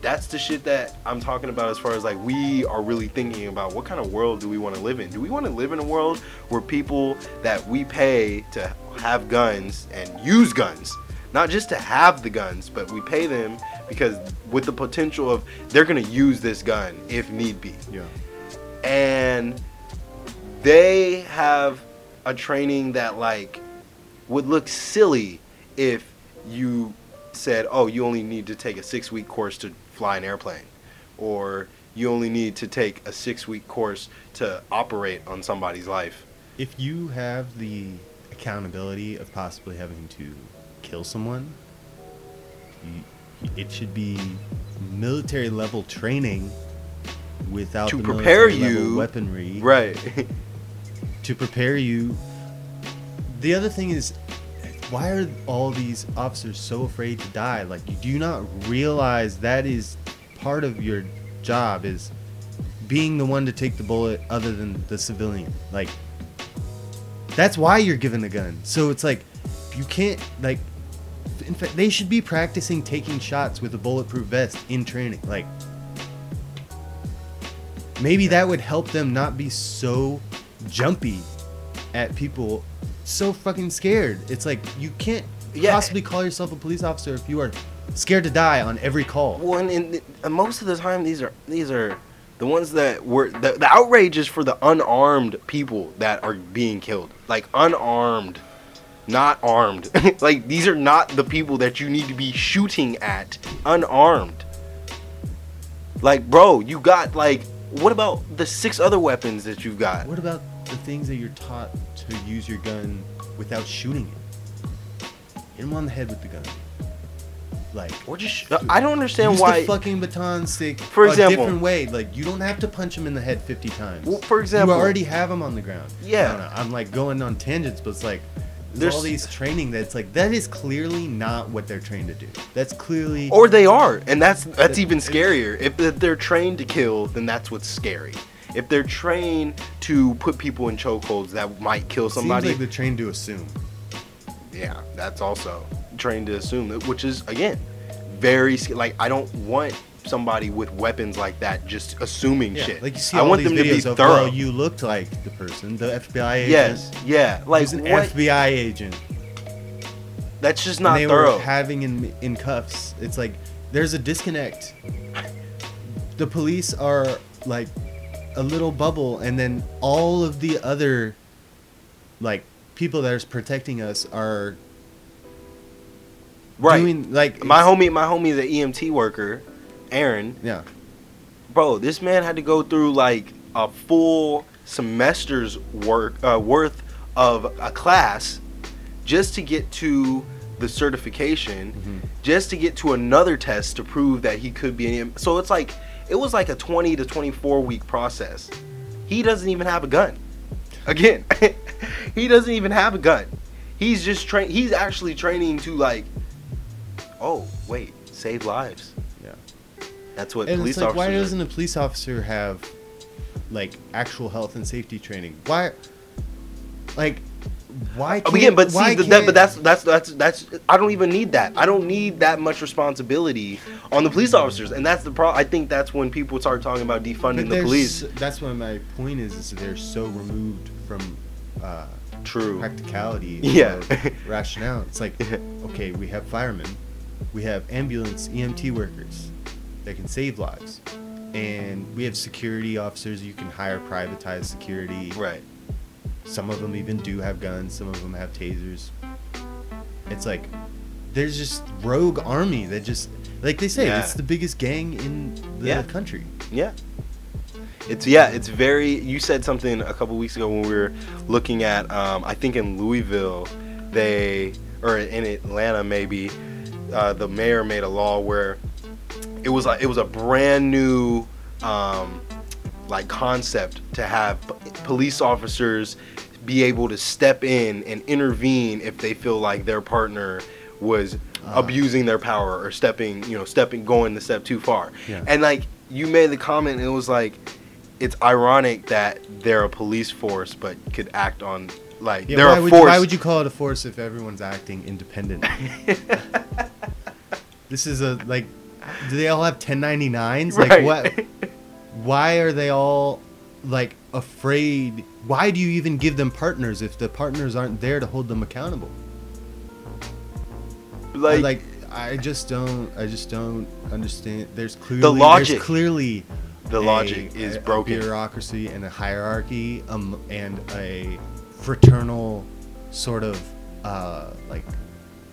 that's the shit that i'm talking about as far as like we are really thinking about what kind of world do we want to live in do we want to live in a world where people that we pay to have guns and use guns not just to have the guns but we pay them because with the potential of they're going to use this gun if need be yeah. and they have a training that like would look silly if you said oh you only need to take a six week course to fly an airplane or you only need to take a six week course to operate on somebody's life If you have the accountability of possibly having to kill someone, you, it should be military level training without To the prepare you- weaponry right to prepare you. The other thing is, why are all these officers so afraid to die? Like, you do not realize that is part of your job is being the one to take the bullet other than the civilian. Like, that's why you're given the gun. So it's like, you can't, like, in fact, they should be practicing taking shots with a bulletproof vest in training. Like, maybe that would help them not be so jumpy at people so fucking scared. It's like you can't Yeah. possibly call yourself a police officer if you are scared to die on every call. Well, and, and, and most of the time, these are these are the ones that were the, the outrage is for the unarmed people that are being killed, like unarmed, not armed. like these are not the people that you need to be shooting at, unarmed. Like, bro, you got like, what about the six other weapons that you've got? What about the things that you're taught to use your gun without shooting it? Hit him on the head with the gun. Like, Or just, I don't understand use why. the fucking baton stick For a example- different way. Like, you don't have to punch him in the head 50 times. Well, for example- you already have him on the ground. Yeah. I I'm like going on tangents, but it's like there's, There's- all these training that's like that is clearly not what they're trained to do. That's clearly Or they are, and that's that's even scarier. If they're trained to kill, then that's what's scary. If they're trained to put people in chokeholds that might kill somebody, Seems like they're trained to assume. yeah, that's also trained to assume which is again very like I don't want somebody with weapons like that just assuming Yeah, shit. like you see I all want these them to be of thorough. well, you looked like the person, the FBI agent. yes, yeah, like He's an what? FBI agent. that's just and not they thorough. were having in in cuffs. It's like there's a disconnect. The police are like a little bubble, and then all of the other like people that are protecting us are right. doing like my homie, my homie is an EMT worker, Aaron. Yeah, bro, this man had to go through like a full semester's work uh, worth of a class just to get to the certification, Mhm. just to get to another test to prove that he could be an. So it's like it was like a 20 to 24 week process. He doesn't even have a gun. Again, he doesn't even have a gun. He's just train. He's actually training to like, oh wait, save lives. That's what And police it's like, why officers. are- doesn't a police officer have like actual health and safety training? Why, like, why? Can't, Again, but see, that, but that's that's that's that's. I don't even need that. I don't need that much responsibility on the police officers, and that's the problem. I think that's when people start talking about defunding the police. That's why my point is, is they're so removed from uh, True. practicality, Yeah. rationale. It's like, okay, we have firemen, we have ambulance EMT workers that can save lives, and we have security officers. You can hire privatized security. Right. some of them even do have guns. Some of them have tasers. It's like there's just rogue army that just like they say Yeah. it's the biggest gang in the Yeah. country. Yeah. It's yeah, it's very. You said something a couple weeks ago when we were looking at. Um, I think in Louisville, they or in Atlanta maybe, uh, the mayor made a law where it was like it was a brand new um, like concept to have p- police officers be able to step in and intervene if they feel like their partner was Ah. abusing their power or stepping you know stepping going the step too far Yeah. and like you made the comment and it was like it's ironic that they're a police force but could act on like Yeah, they're why a would, force why would you call it a force if everyone's acting independent? this is a like do they all have 1099s? Like what why are they all like afraid? Why do you even give them partners if the partners aren't there to hold them accountable? like, like I just don't I just don't understand. There's clearly the logic. clearly the a- logic is a- broken A bureaucracy and a hierarchy, um, and a fraternal sort of uh, like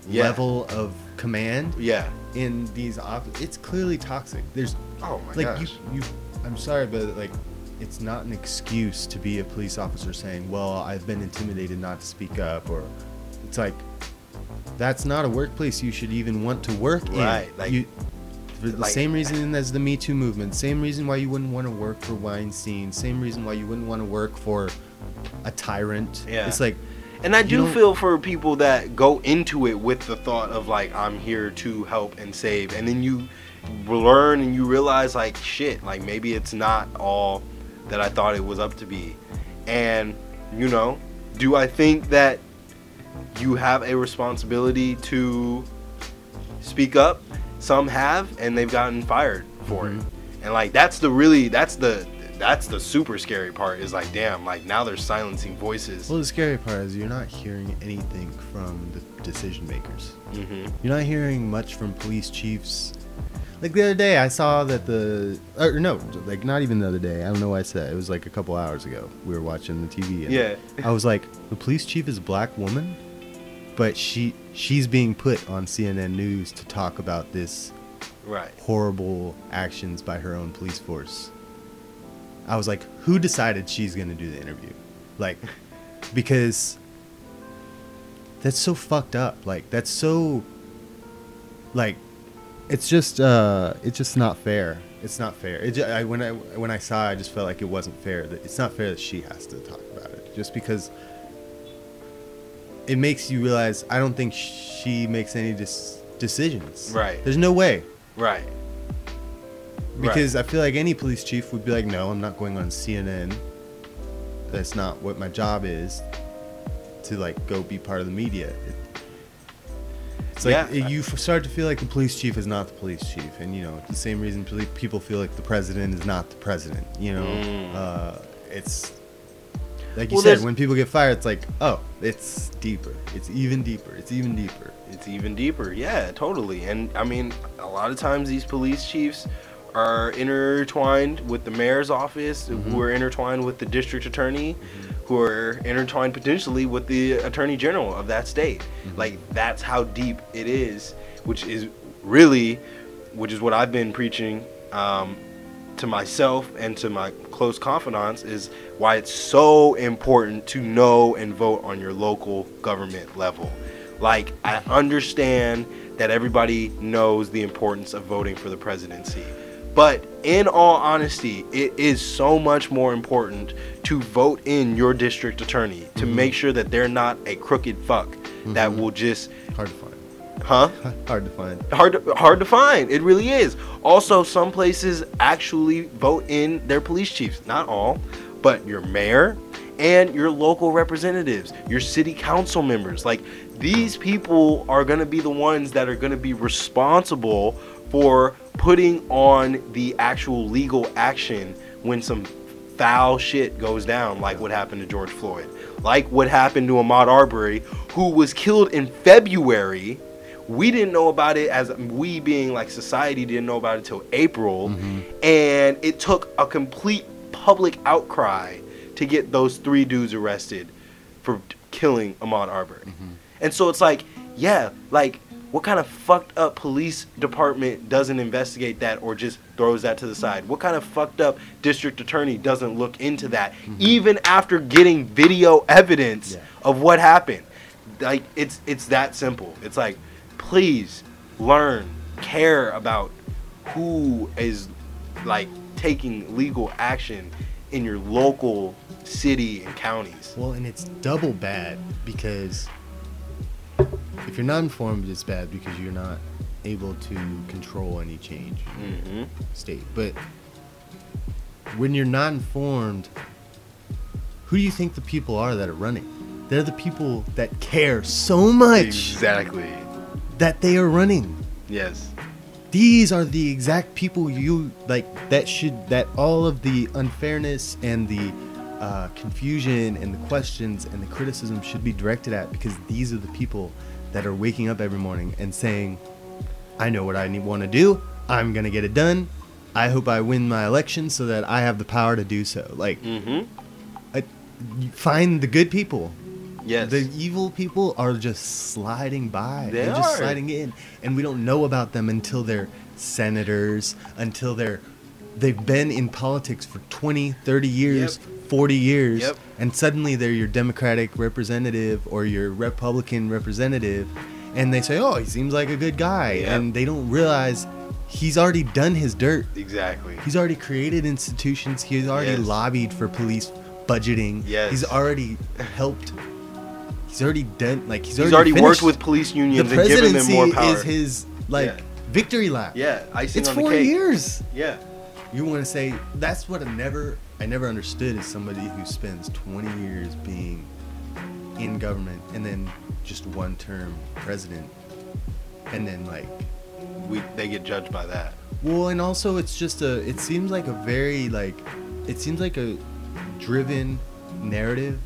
Yeah. level of command yeah in these offices. It's clearly toxic. There's oh my like gosh you, you. I'm sorry, but like. It's not an excuse to be a police officer saying, "Well, I've been intimidated not to speak up," or it's like that's not a workplace you should even want to work Right, in. like- you, for the like- same reason as the Me Too movement, same reason why you wouldn't want to work for Weinstein, same reason why you wouldn't want to work for a tyrant. Yeah. It's like And I do feel for people that go into it with the thought of like I'm here to help and save, and then you learn and you realize like shit, like maybe it's not all that I thought it was up to be. And you know, do I think that you have a responsibility to speak up? Some have, and they've gotten fired for Mhm. it. And like that's the really that's the that's the super scary part is like damn like now they're silencing voices well, the scary part is you're not hearing anything from the decision makers. hmm You're not hearing much from police chiefs. Like the other day, I saw that the or no, like not even the other day. I don't know why I said it. it was like a couple hours ago. We were watching the TV. And Yeah. I was like, the police chief is a black woman, but she she's being put on CNN News to talk about this Right. horrible actions by her own police force. I was like, who decided she's going to do the interview? Like, because that's so fucked up. Like, that's so, like, it's just, uh, it's just not fair. It's not fair. It ju- I, when I when I saw, it, I just felt like it wasn't fair. That it's not fair that she has to talk about it, just because it makes you realize. I don't think she makes any dis- decisions. Right. There's no way Right. Because I feel like any police chief would be like, no, I'm not going on CNN. That's not what my job is. To like go be part of the media. It's like Yeah. it- you start to feel like the police chief is not the police chief, and you know the same reason people feel like the president is not the president. You know, Mm. uh, it's like you Well, said when people get fired, it's like, oh, it's deeper. It's even deeper. It's even deeper. It's even deeper. Yeah, totally. And I mean, a lot of times these police chiefs are intertwined with the mayor's office, Mm-hmm. who are intertwined with the district attorney, who are intertwined potentially with the attorney general of that state. Mm-hmm. Like that's how deep it is, which is really, which is what I've been preaching um, to myself and to my close confidants is why it's so important to know and vote on your local government level. Like I understand that everybody knows the importance of voting for the presidency. But in all honesty, it is so much more important to vote in your district attorney to mm-hmm. make sure that they're not a crooked fuck that mm-hmm. will just, Hard to find. huh? Hard to find. hard to, hard to find. It really is. Also, some places actually vote in their police chiefs. Not all, but your mayor and your local representatives, your city council members. Like these people are going to be the ones that are going to be responsible for putting on the actual legal action when some foul shit goes down, like what happened to George Floyd, like what happened to Ahmaud Arbery, who was killed in February. We didn't know about it as we being like society didn't know about it till April, and it took a complete public outcry to get those three dudes arrested for killing Ahmaud Arbery. Mm-hmm. And so it's like, yeah, like what kind of fucked up police department doesn't investigate that or just throws that to the side? What kind of fucked up district attorney doesn't look into that mm-hmm. even after getting video evidence Yeah. of what happened? Like it's it's that simple. It's like please learn, care about who is like taking legal action in your local city and counties. Well, and it's double bad because if you're not informed, it's bad because you're not able to control any change Mm-hmm. state. But when you're not informed, who do you think the people are that are running? They're the people that care so much Exactly. that they are running. Yes. These are the exact people you like that should that all of the unfairness and the uh, confusion and the questions and the criticism should be directed at because these are the people that are waking up every morning and saying, "I know what I want to do. I'm gonna get it done. I hope I win my election so that I have the power to do so." Like, Mm-hmm. I, find the good people. Yes. The evil people are just sliding by. They are just sliding in, and we don't know about them until they're senators, until they're they've been in politics for 20, 30 years, 40 years, Yep. and suddenly they're your Democratic representative or your Republican representative, and they say, "Oh, he seems like a good guy," Yep. and they don't realize he's already done his dirt. exactly. He's already created institutions. He's already Yes. lobbied for police budgeting. Yes. He's already helped. He's already done. Like he's, He's already finished. worked with police the unions and given them presidency more power. is his like Yeah. victory lap. yeah, it's on four the cake. years. Yeah. You want to say that's what I never I never understood is somebody who spends 20 years being in government and then just one term president, and then like We they get judged by that. Well, and also it's just a. It seems like a very like, it seems like a driven narrative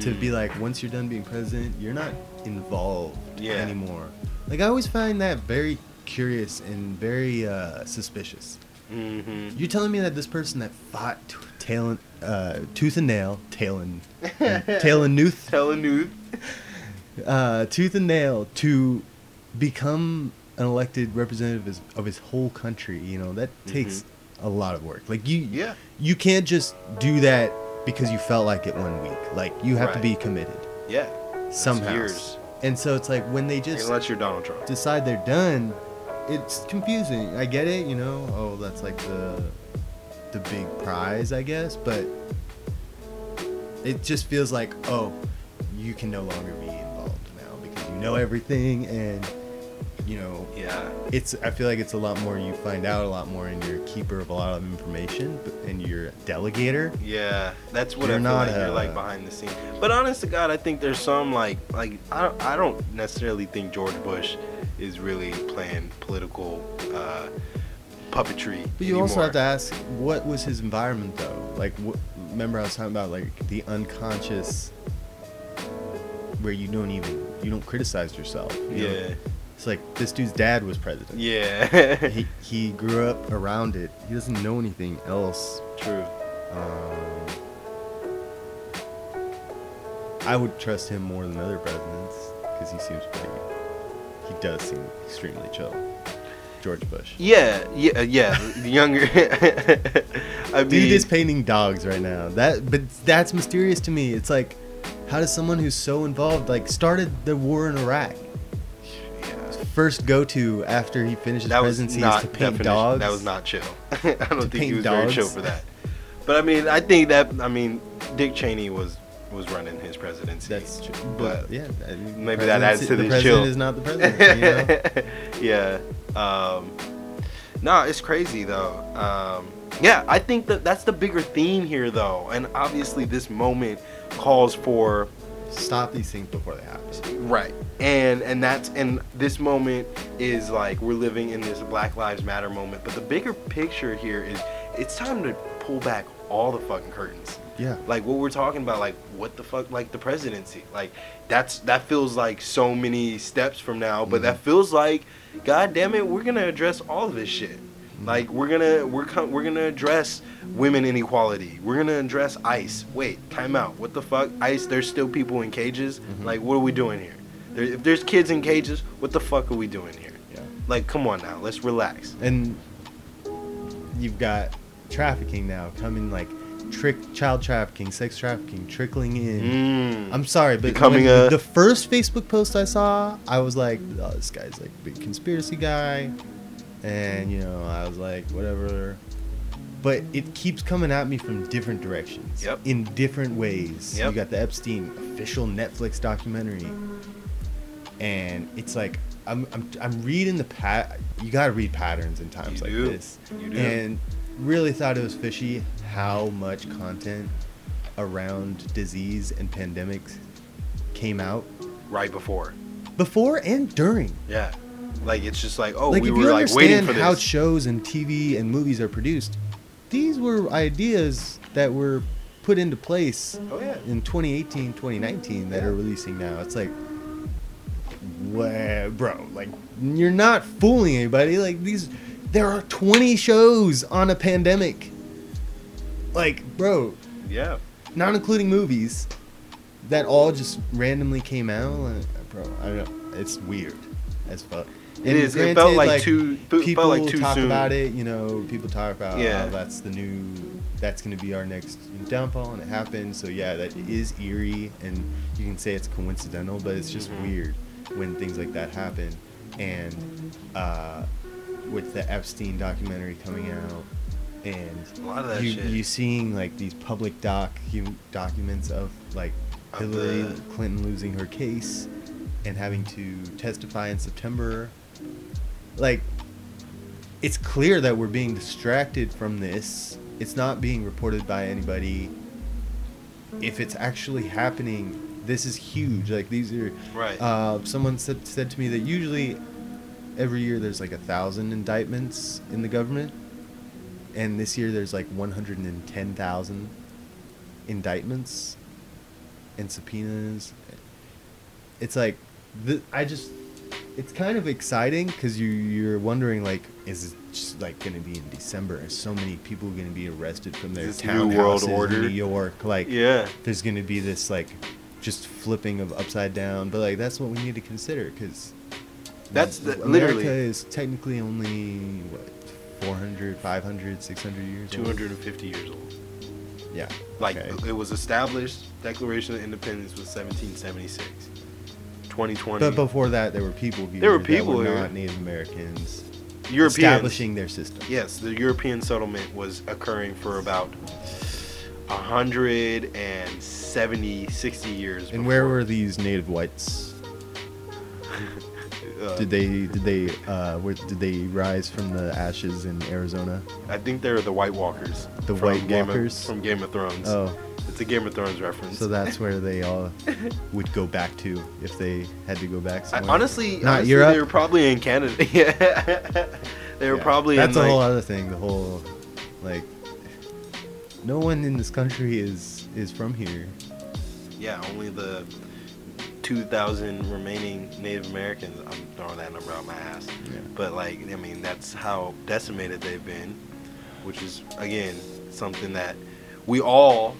to be like once you're done being president, you're not involved Yeah. anymore. Like I always find that very curious and very uh, suspicious. Mm-hmm. You're telling me that this person that fought t- tail and, uh, tooth and nail, tail and tail and nooth, Telling news. uh, tooth and nail to become an elected representative of his, of his whole country. You know that takes a lot of work. Like you, Mm-hmm. Yeah. you can't just do that because you felt like it one week. Like you have to be committed Yeah. somehow. years. And so it's like when they just Unless you're Donald Trump. decide they're done, it's confusing. I get it, you know. Oh, that's like the the big prize, I guess, but it just feels like, oh, you can no longer be involved now because you know everything and you know, Yeah. it's I feel like it's a lot more you find out a lot more and you're a keeper of a lot of information and you're a delegator. Yeah, that's what You're I feel not like you're like behind the scenes. But honest to God, I think there's some like like I don't, I don't necessarily think George Bush is really playing political uh, puppetry. But you also have to ask, what was his environment though? Like, wh- remember I was talking about like the unconscious, where you don't even you don't criticize yourself. you know? Yeah. It's like this dude's dad was president. Yeah. He he grew up around it. He doesn't know anything else. True. Um, I would trust him more than other presidents because he seems pretty. He does seem extremely chill. George Bush. Yeah. Yeah. Uh, yeah. Younger. I mean, Dude is painting dogs right now. That, but that's mysterious to me. It's like, how does someone who's so involved, like, started the war in Iraq? yeah. First go to after he finishes That presidency is to paint definition- dogs. That was not chill. I don't think he was very chill for that. But I mean, I think that I mean, Dick Cheney was was running his presidency. That's true. But But yeah, maybe that adds to the the president chill. is not the president. You know? yeah. Um, no, it's crazy though. Um, yeah, I think that that's the bigger theme here though, and obviously this moment calls for Stop these things before they happen. right, and and that's and this moment is like we're living in this Black Lives Matter moment, but the bigger picture here is it's time to pull back all the fucking curtains. Yeah. like what we're talking about like what the fuck like the presidency like that's that feels like so many steps from now but that feels like god damn it we're gonna address all of this shit Like we're gonna we're com- we're gonna address women inequality. We're gonna address ICE. Wait, time out. What the fuck? ICE? There's still people in cages. Mhm. Like what are we doing here? There, if there's kids in cages, what the fuck are we doing here? Yeah. Like come on now, let's relax. And you've got trafficking now coming, like trick child trafficking, sex trafficking trickling in. Mm. I'm sorry, but Becoming a- the first Facebook post I saw, I was like, oh, this guy's like a big conspiracy guy, and you know, I was like, whatever. But it keeps coming at me from different directions, Yep. in different ways. Yep. You got the Epstein official Netflix documentary, and it's like I'm I'm, I'm reading the pat. You gotta read patterns in times You like do. this, You do. and really thought it was fishy how much content around disease and pandemics came out right before. before and during. Yeah. Like it's just like oh like we if were you like waiting understand for how shows and TV and movies are produced, these were ideas that were put into place oh yeah. in 2018, 2019 that are releasing now. It's like, what, bro? Like, you're not fooling anybody. Like these, there are 20 shows on a pandemic. Like, bro, Yeah. not including movies, that all just randomly came out. Like, bro, I don't know. It's weird as fuck. It is. It felt like too- it felt People like too talk soon. about it. You know, people talk about. Yeah. Yeah. that's the new. That's going to be our next downfall, and it happened. So yeah, that is eerie, and you can say it's coincidental, but it's just Mhm. weird when things like that happen. And uh, with the Epstein documentary coming out, and A lot of that you shit. you seeing like these public doc documents of like Of Hillary the- Clinton losing her case and having to testify in September. Like it's clear that we're being distracted from this. It's not being reported by anybody. If it's actually happening, this is huge. Like these are Right. uh, someone said said to me that usually every year there's like a thousand indictments in the government, and this year there's like 110,000 indictments and subpoenas. It's like the, I just it's kind of exciting because you you're wondering like is it just like going to be in December? Is so many people are going to be arrested from their townhouses in? New York? Like yeah. there's going to be this like just flipping of upside down but like that's what we need to consider because That's the- america literally- is technically only what 400 500 600 years 250 old? hundred and fifty years old. yeah Like okay. it was established. Declaration of Independence was 1776. 2020. but before that there were people here There were people were here. not native americans Europeans. establishing their system Yes, the European settlement was occurring for about 170, 60 years. and where were these native whites Uh, did they did they uh where, did they rise from the ashes in arizona I think they're the White Walkers. The White Game Walkers? Of, from Game of Thrones. oh It's a Game of Thrones reference. So that's where they all would go back to if they had to go back. I, honestly, not honestly, Europe. they were probably in Canada. yeah, they were Yeah. probably That's in a like, whole other thing. The whole like, no one in this country is is from here. yeah, only the 2,000 remaining Native Americans. I'm throwing that number out my ass. Yeah. But like, I mean, that's how decimated they've been, which is again something that we all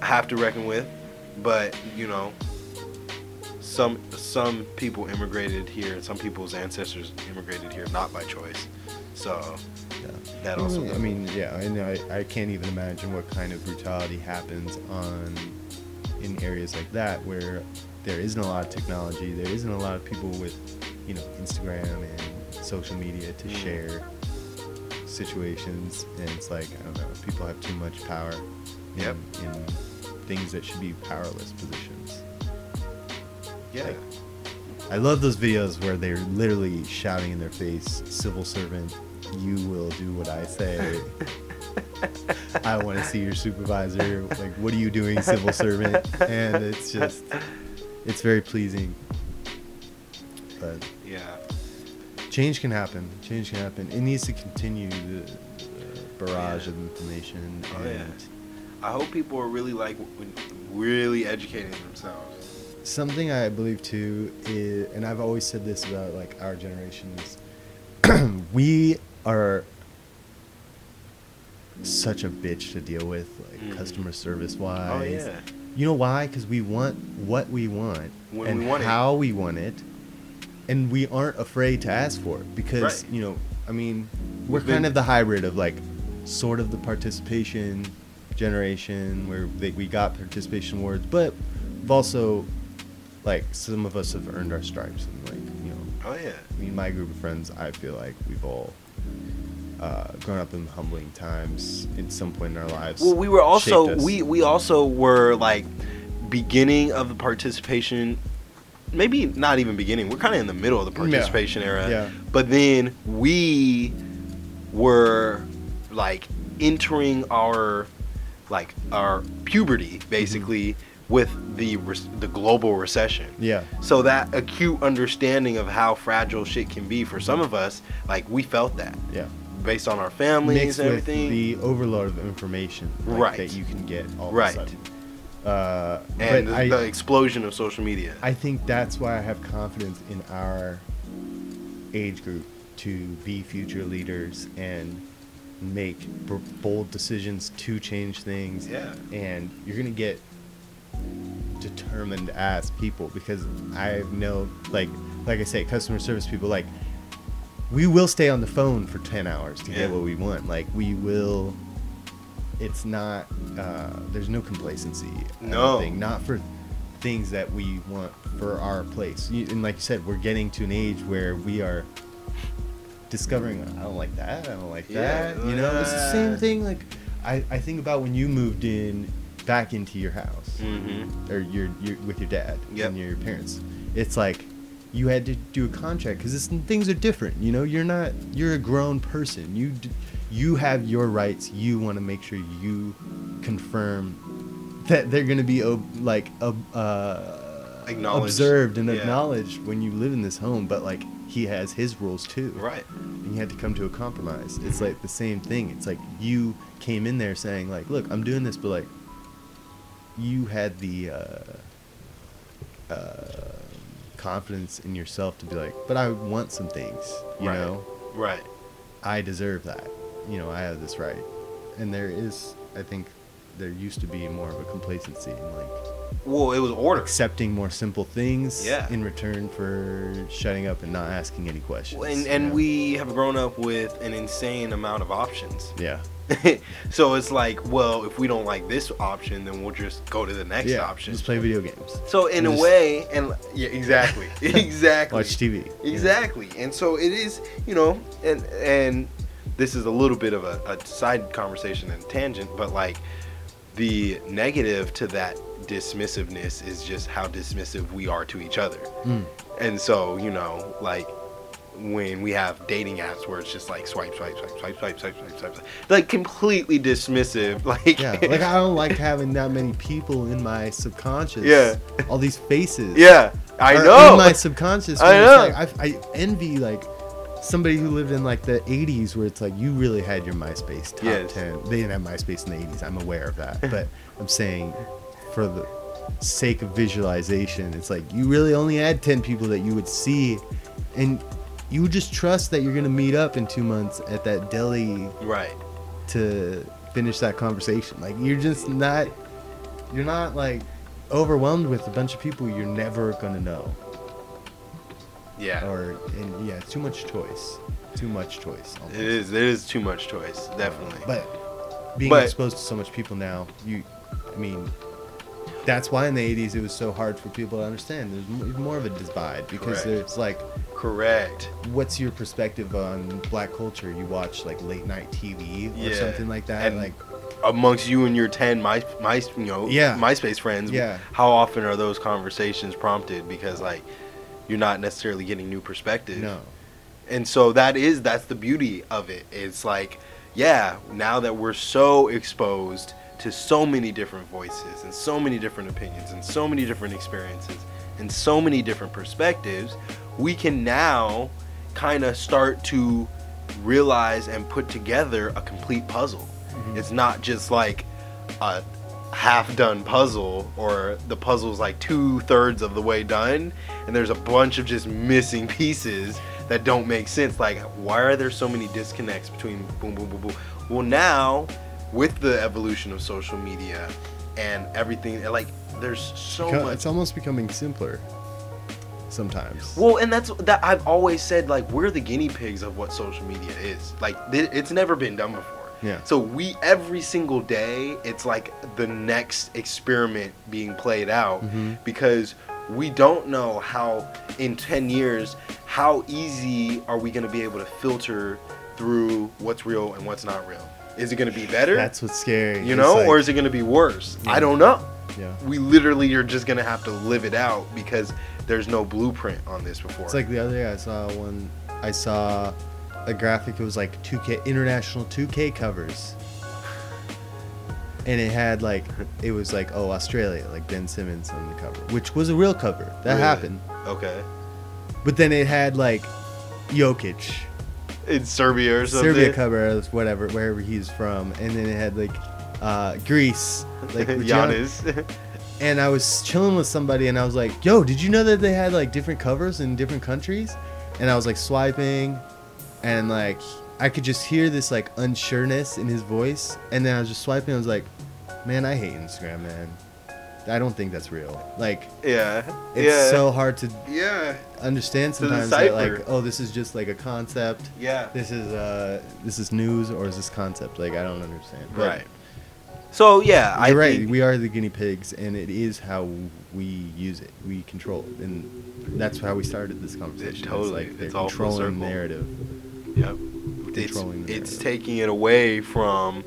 have to reckon with. But you know, some some people immigrated here, and some people's ancestors immigrated here not by choice. So Yeah. that also. I mean, yeah, I know. I, I can't even imagine what kind of brutality happens on in areas like that where there isn't a lot of technology. There isn't a lot of people with, you know, Instagram and social media to Mm. share situations, and it's like I don't know. People have too much power. In, Yep. In things that should be powerless positions. yeah. like, I love those videos where they're literally shouting in their face, "Civil servant, you will do what I say." I want to see your supervisor. Like, what are you doing, civil servant? And it's just, it's very pleasing. But yeah. change can happen. Change can happen. It needs to continue the, the barrage Yeah. of information. Oh, yeah. I hope people are really like really educating themselves. something I believe too is, and I've always said this about like our generation is, we are such a bitch to deal with, like Mhm. customer service wise. Oh yeah. You know why? Because we want what we want When and we want it. how we want it, and we aren't afraid to ask for it because Right. you know, I mean, we're We've been- kind of the hybrid of like, sort of the participation generation where they, we got participation awards, but we've also, like, some of us have earned our stripes and like, you know, Oh yeah. I mean, my group of friends, I feel like we've all uh, grown up in humbling times in some point in our lives. Well, we were also we we also were like beginning of the participation. Maybe not even beginning. We're kind of in the middle of the Yeah. participation era. Yeah. But then we were like entering our like our puberty basically with the res- the global recession. Yeah. So that acute understanding of how fragile shit can be for some of us, like we felt that Yeah. Based on our families Mixed and everything. the overload of information like, Right. that you can get all Right. of a sudden. Uh, and the, I, the explosion of social media. I think that's why I have confidence in our age group to be future leaders and make b- bold decisions to change things. Yeah. And you're gonna get determined ass people because I know, like, like I say, customer service people like. We will stay on the phone for ten hours to Yeah. get what we want. Like we will. It's not. Uh, there's no complacency. No. not for things that we want for our place. You, and like you said, we're getting to an age where we are discovering. I don't like that. I don't like Yeah, that. You know, it's the same thing. Like I, I think about when you moved in back into your house Mm-hmm. or your, your with your dad Yep. and your parents. It's like you had to do a contract because things are different. You know, you're not you're a grown person. You you have your rights. You want to make sure you confirm that they're going to be ob- like uh, observed and Yeah. acknowledged when you live in this home. But like he has his rules too Right. and you had to come to a compromise. It's like the same thing. It's like you came in there saying like, "Look, I'm doing this," but like you had the uh, uh, confidence in yourself to be like, "But I want some things," you Right. know. Right. I deserve that. You know, I have this right. And there is, I think, there used to be more of a complacency in like Well, it was order. accepting more simple things Yeah. in return for shutting up and not asking any questions. And and know? we have grown up with an insane amount of options. yeah. so it's like, well, if we don't like this option, then we'll just go to the next yeah, option. Just play video games. So in a way, and yeah, exactly, exactly. Watch TV. Yeah. Exactly. And so it is, you know, and and this is a little bit of a, a side conversation and tangent, but like the negative to that dismissiveness is just how dismissive we are to each other. Mm. And so, you know, like when we have dating apps where it's just like swipe, swipe, swipe, swipe, swipe, swipe, swipe, swipe, swipe like completely dismissive. Like Yeah, like I don't like having that many people in my subconscious. Yeah. all these faces. yeah, I know. In my subconscious. I know. Like, I, I envy like somebody who lived in like the '80s, where it's like you really had your MySpace top Yes. ten. They didn't have MySpace in the '80s. I'm aware of that, but I'm saying for the sake of visualization, it's like you really only had ten people that you would see, and you just trust that you're gonna meet up in two months at that deli right. to finish that conversation. Like you're just not you're not like overwhelmed with a bunch of people you're never gonna know. Yeah. Or and yeah, too much choice. Too much choice. almost. It is. It is too much choice, definitely. But being But- exposed to so much people now, you I mean that's why in the 80s it was so hard for people to understand. There's more of a divide because Correct. there's like, Correct. what's your perspective on black culture? You watch like late night TV or Yeah. something like that. And like, Amongst you and your ten my my you know Yeah. MySpace friends, Yeah. How often are those conversations prompted because like you're not necessarily getting new perspective. no. And so that is that's the beauty of it. It's like, yeah, now that we're so exposed to so many different voices and so many different opinions and so many different experiences and so many different perspectives, we can now kind of start to realize and put together a complete puzzle. Mm-hmm. It's not just like a half done puzzle or the puzzle's like two thirds of the way done and there's a bunch of just missing pieces that don't make sense like why are there so many disconnects between boom boom boom boom well now with the evolution of social media and everything, like there's so Beco- much. It's almost becoming simpler. Sometimes. Well, and that's that I've always said like we're the guinea pigs of what social media is. Like th- it's never been done before. Yeah. So we every single day it's like the next experiment being played out Mhm. because we don't know how in 10 years how easy are we going to be able to filter through what's real and what's not real. Is it going to be better? That's what's scary. you know, like- or is it going to be worse? Yeah. I don't know. yeah. We literally are just going to have to live it out because there's no blueprint on this before. It's like the other day I saw one. I saw a graphic. It was like 2K international 2K covers, and it had like it was like oh Australia like Ben Simmons on the cover, which was a real cover that Really? happened. okay. But then it had like Jokic, in Serbia or something. Serbia cover, or whatever wherever he's from, and then it had like uh, Greece, like Giannis. And I was chilling with somebody, and I was like, "Yo, did you know that they had like different covers in different countries?" And I was like swiping, and like I could just hear this like unsureness in his voice, and then I was just swiping. I was like, "Man, I hate Instagram, man. I don't think that's real. Like, yeah. it's yeah. so hard to Yeah. understand sometimes that like, oh, this is just like a concept. Yeah. This is uh, this is news, or is this concept? Like, I don't understand. But Right. So yeah, I You're right. think- We are the guinea pigs, and it is how we use it. We control it, and that's how we started this conversation. totally. It's like It's all full controlling circle. narrative. Yep. It's, Controlling the it's narrative. taking it away from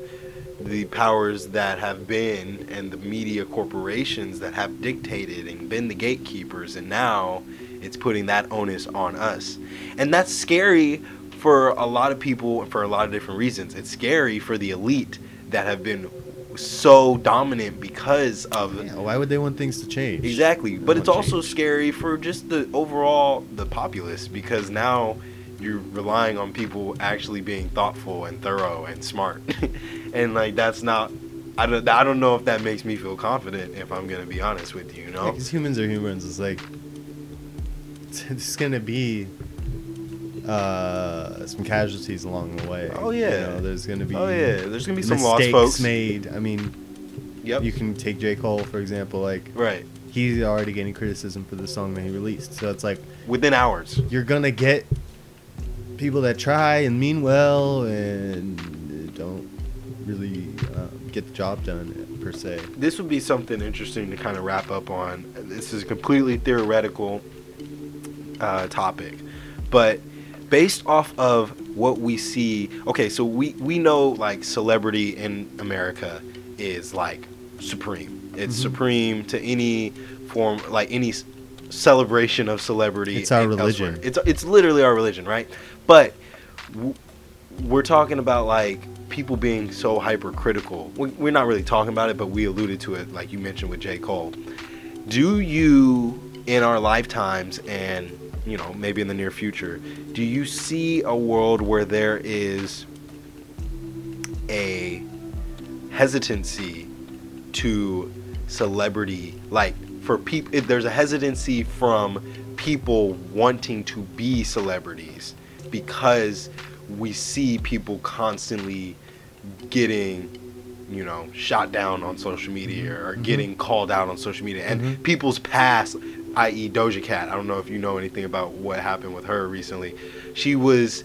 the powers that have been and the media corporations that have dictated and been the gatekeepers and now it's putting that onus on us. And that's scary for a lot of people for a lot of different reasons. It's scary for the elite that have been so dominant because of Yeah, why would they want things to change? Exactly, but it's also change. scary for just the overall the populace because now you're relying on people actually being thoughtful and thorough and smart, and like that's not. I don't. I don't know if that makes me feel confident. If I'm gonna be honest with you, you know. Because humans are humans. It's like it's, it's gonna be uh, some casualties along the way. Oh, You yeah. know, there's gonna be oh yeah, there's gonna be some lost folks. made. I mean, Yep. you can take J Cole for example. Like right. he's already getting criticism for the song that he released. So it's like Within hours. you're gonna get people that try and mean well and don't really uh, get the job done per se. this would be something interesting to kind of wrap up on. This is a completely theoretical uh, topic, but based off of what we see, okay, so we we know like celebrity in America is like supreme. It's Mhm. supreme to any form, like any celebration of celebrity. It's our and elsewhere. religion. It's it's literally our religion, right? But w- we're talking about like people being so hypercritical. We- We're not really talking about it, but we alluded to it, like you mentioned with J. Cole. Do you, in our lifetimes and you know maybe in the near future, do you see a world where there is a hesitancy to celebrity, like for people? If there's a hesitancy from people wanting to be celebrities because we see people constantly getting you know shot down on social media or Mhm. getting called out on social media and Mhm. people's past i.e. Doja Cat I don't know if you know anything about what happened with her recently she was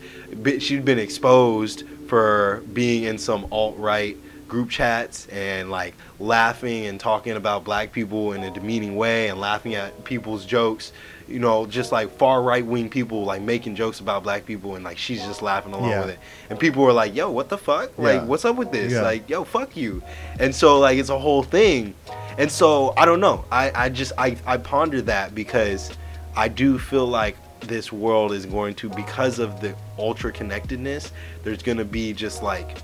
she'd been exposed for being in some alt-right group chats and like laughing and talking about black people in a demeaning way and laughing at people's jokes you know just like far right wing people like making jokes about black people and like she's just laughing along Yeah. with it and people were like yo what the fuck like Yeah. what's up with this Yeah. like yo fuck you and so like it's a whole thing and so i don't know i i just i i ponder that because i do feel like this world is going to because of the ultra connectedness there's going to be just like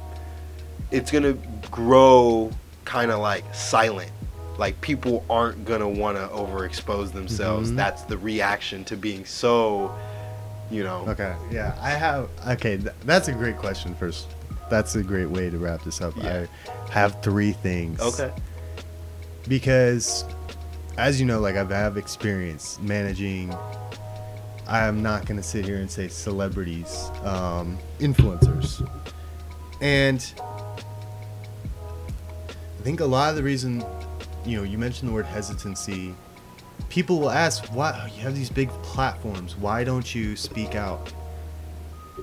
it's going to grow kind of like silent like people aren't going to want to overexpose themselves Mhm. that's the reaction to being so you know Okay. Yeah, I have. Okay, th- that's a great question. First, that's a great way to wrap this up. Yeah. I have three things. okay Because, as you know, like I've have experience managing. I'm not gonna sit here and say celebrities, um, influencers, and i think a lot of the reason, you know, you mentioned the word hesitancy. People will ask, why you have these big platforms? Why don't you speak out?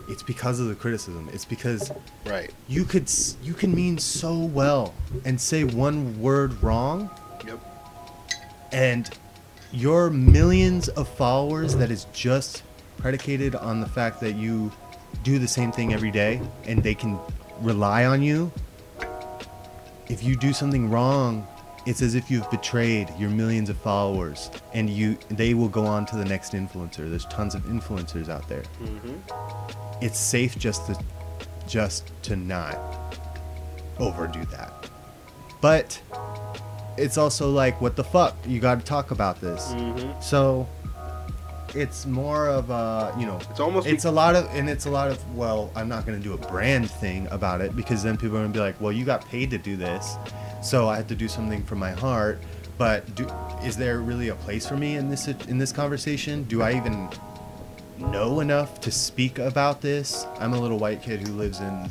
It's because of the criticism. It's because Right. you could you can mean so well and say one word wrong Yep. and your millions of followers that is just predicated on the fact that you do the same thing every day and they can rely on you if you do something wrong it's as if you've betrayed your millions of followers and you they will go on to the next influencer there's tons of influencers out there Mm-hmm. It's safe just to just to not overdo that. But it's also like what the fuck? You got to talk about this. Mm-hmm. so it's more of a you know It's almost it's a lot of and it's a lot of well i'm not going to do a brand thing about it because then people are going to be like well you got paid to do this so i have to do something from my heart. But do, is there really a place for me in this in this conversation? Do i even know enough to speak about this. I'm a little white kid who lives in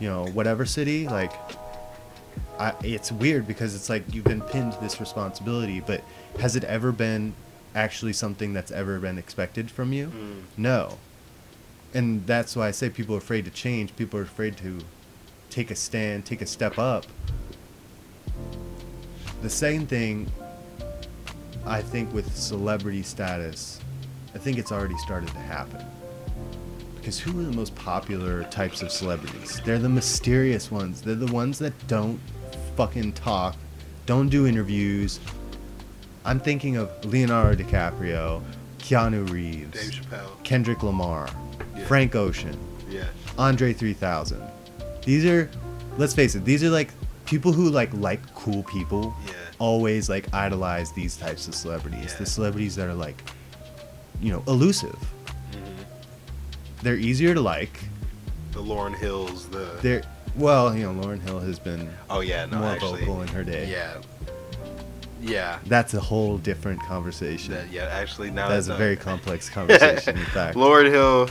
you know whatever city like I, it's weird because it's like you've been pinned this responsibility but has it ever been actually something that's ever been expected from you? Mm. no. And that's why i say people are afraid to change. People are afraid to take a stand take a step up. The same thing i think with celebrity status i think it's already started to happen because who are the most popular types of celebrities they're the mysterious ones they're the ones that don't fucking talk don't do interviews i'm thinking of leonardo dicaprio keanu reeves Dave Chappelle. kendrick lamar Yeah. frank ocean Yeah. Andre 3000. These are, let's face it, these are like people who like like cool people. Yeah. Always like idolize these types of celebrities. The celebrities that are like, you know, elusive. Mm-hmm. They're easier to like. The Lauryn Hills. The. They're well, you know, Lauryn Hill has been oh yeah. No. more actually. vocal in her day. Yeah. Yeah. That's a whole different conversation. That, yeah. Actually, now That's a very complex conversation. in fact, Lauryn Hill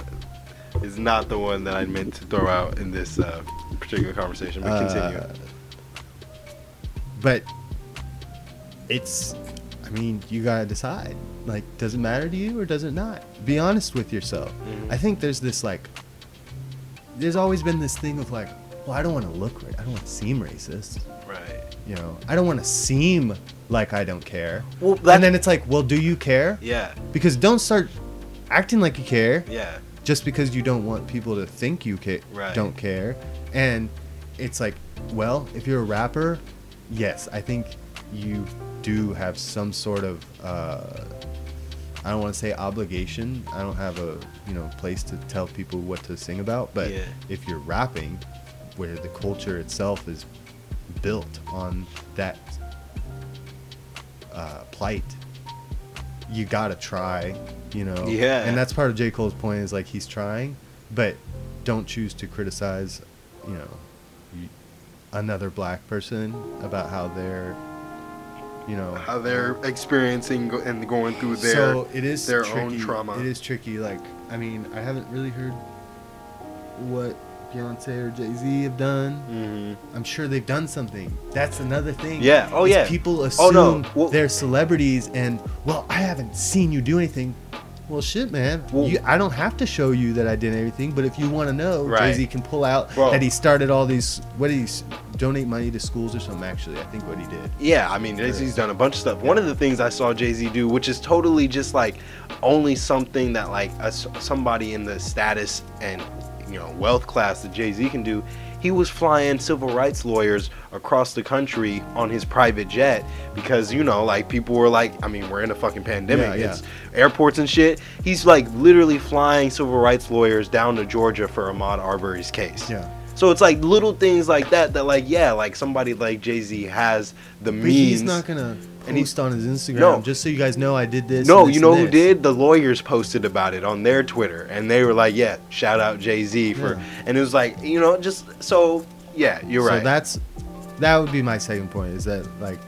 is not the one that I meant to throw out in this uh, particular conversation. But continue. Uh, but it's i mean you gotta decide like does it matter to you or does it not be honest with yourself Mhm. i think there's this like there's always been this thing of like well i don't want to look ra- i don't want to seem racist right. you know i don't want to seem like i don't care Well, that, and then it's like well do you care yeah. because don't start acting like you care Yeah. just because you don't want people to think you ca- Right. don't care. And it's like, well, if you're a rapper, yes, I think you do have some sort of uh, I don't want to say obligation. I don't have a you know place to tell people what to sing about. But Yeah. if you're rapping, where the culture itself is built on that uh, plight, you gotta try. You know. Yeah. And that's part of J Cole's point is like he's trying, but don't choose to criticize. You know, another black person about how they're. You know, How they're experiencing and going through their. so it is their tricky. own trauma. It is tricky. Like, I mean, I haven't really heard what Beyonce or Jay Z have done. Mhm. I'm sure they've done something. That's another thing. Yeah. Oh yeah. People Oh, assume no. Well- they're celebrities, and well, I haven't seen you do anything. Well, shit, man. Well- you, I don't have to show you that I did everything, but if you want to know, Right. Jay Z can pull out that he started all these. What did he donate money to schools or something? Actually, I think what he did. Yeah, I mean, Jay Z's done a bunch of stuff. One of the things I saw Jay Z do, which is totally just like only something that like a, somebody in the status and you know wealth class that Jay Z can do. He was flying civil rights lawyers across the country on his private jet because you know, like people were like, I mean, we're in a fucking pandemic. Yeah, yeah. It's airports and shit. He's like literally flying civil rights lawyers down to Georgia for Ahmaud Arbery's case. Yeah. So it's like little things like that that like yeah, like somebody like Jay Z has the But means. he's not gonna And he- post on his Instagram. No. Just so you guys know, I did this. no, this you know who did? The lawyers posted about it on their Twitter, and they were like, "Yeah, shout out Jay Z for," Yeah. and it was like, you know, just so yeah, you're so right. So that's that would be my second point is that like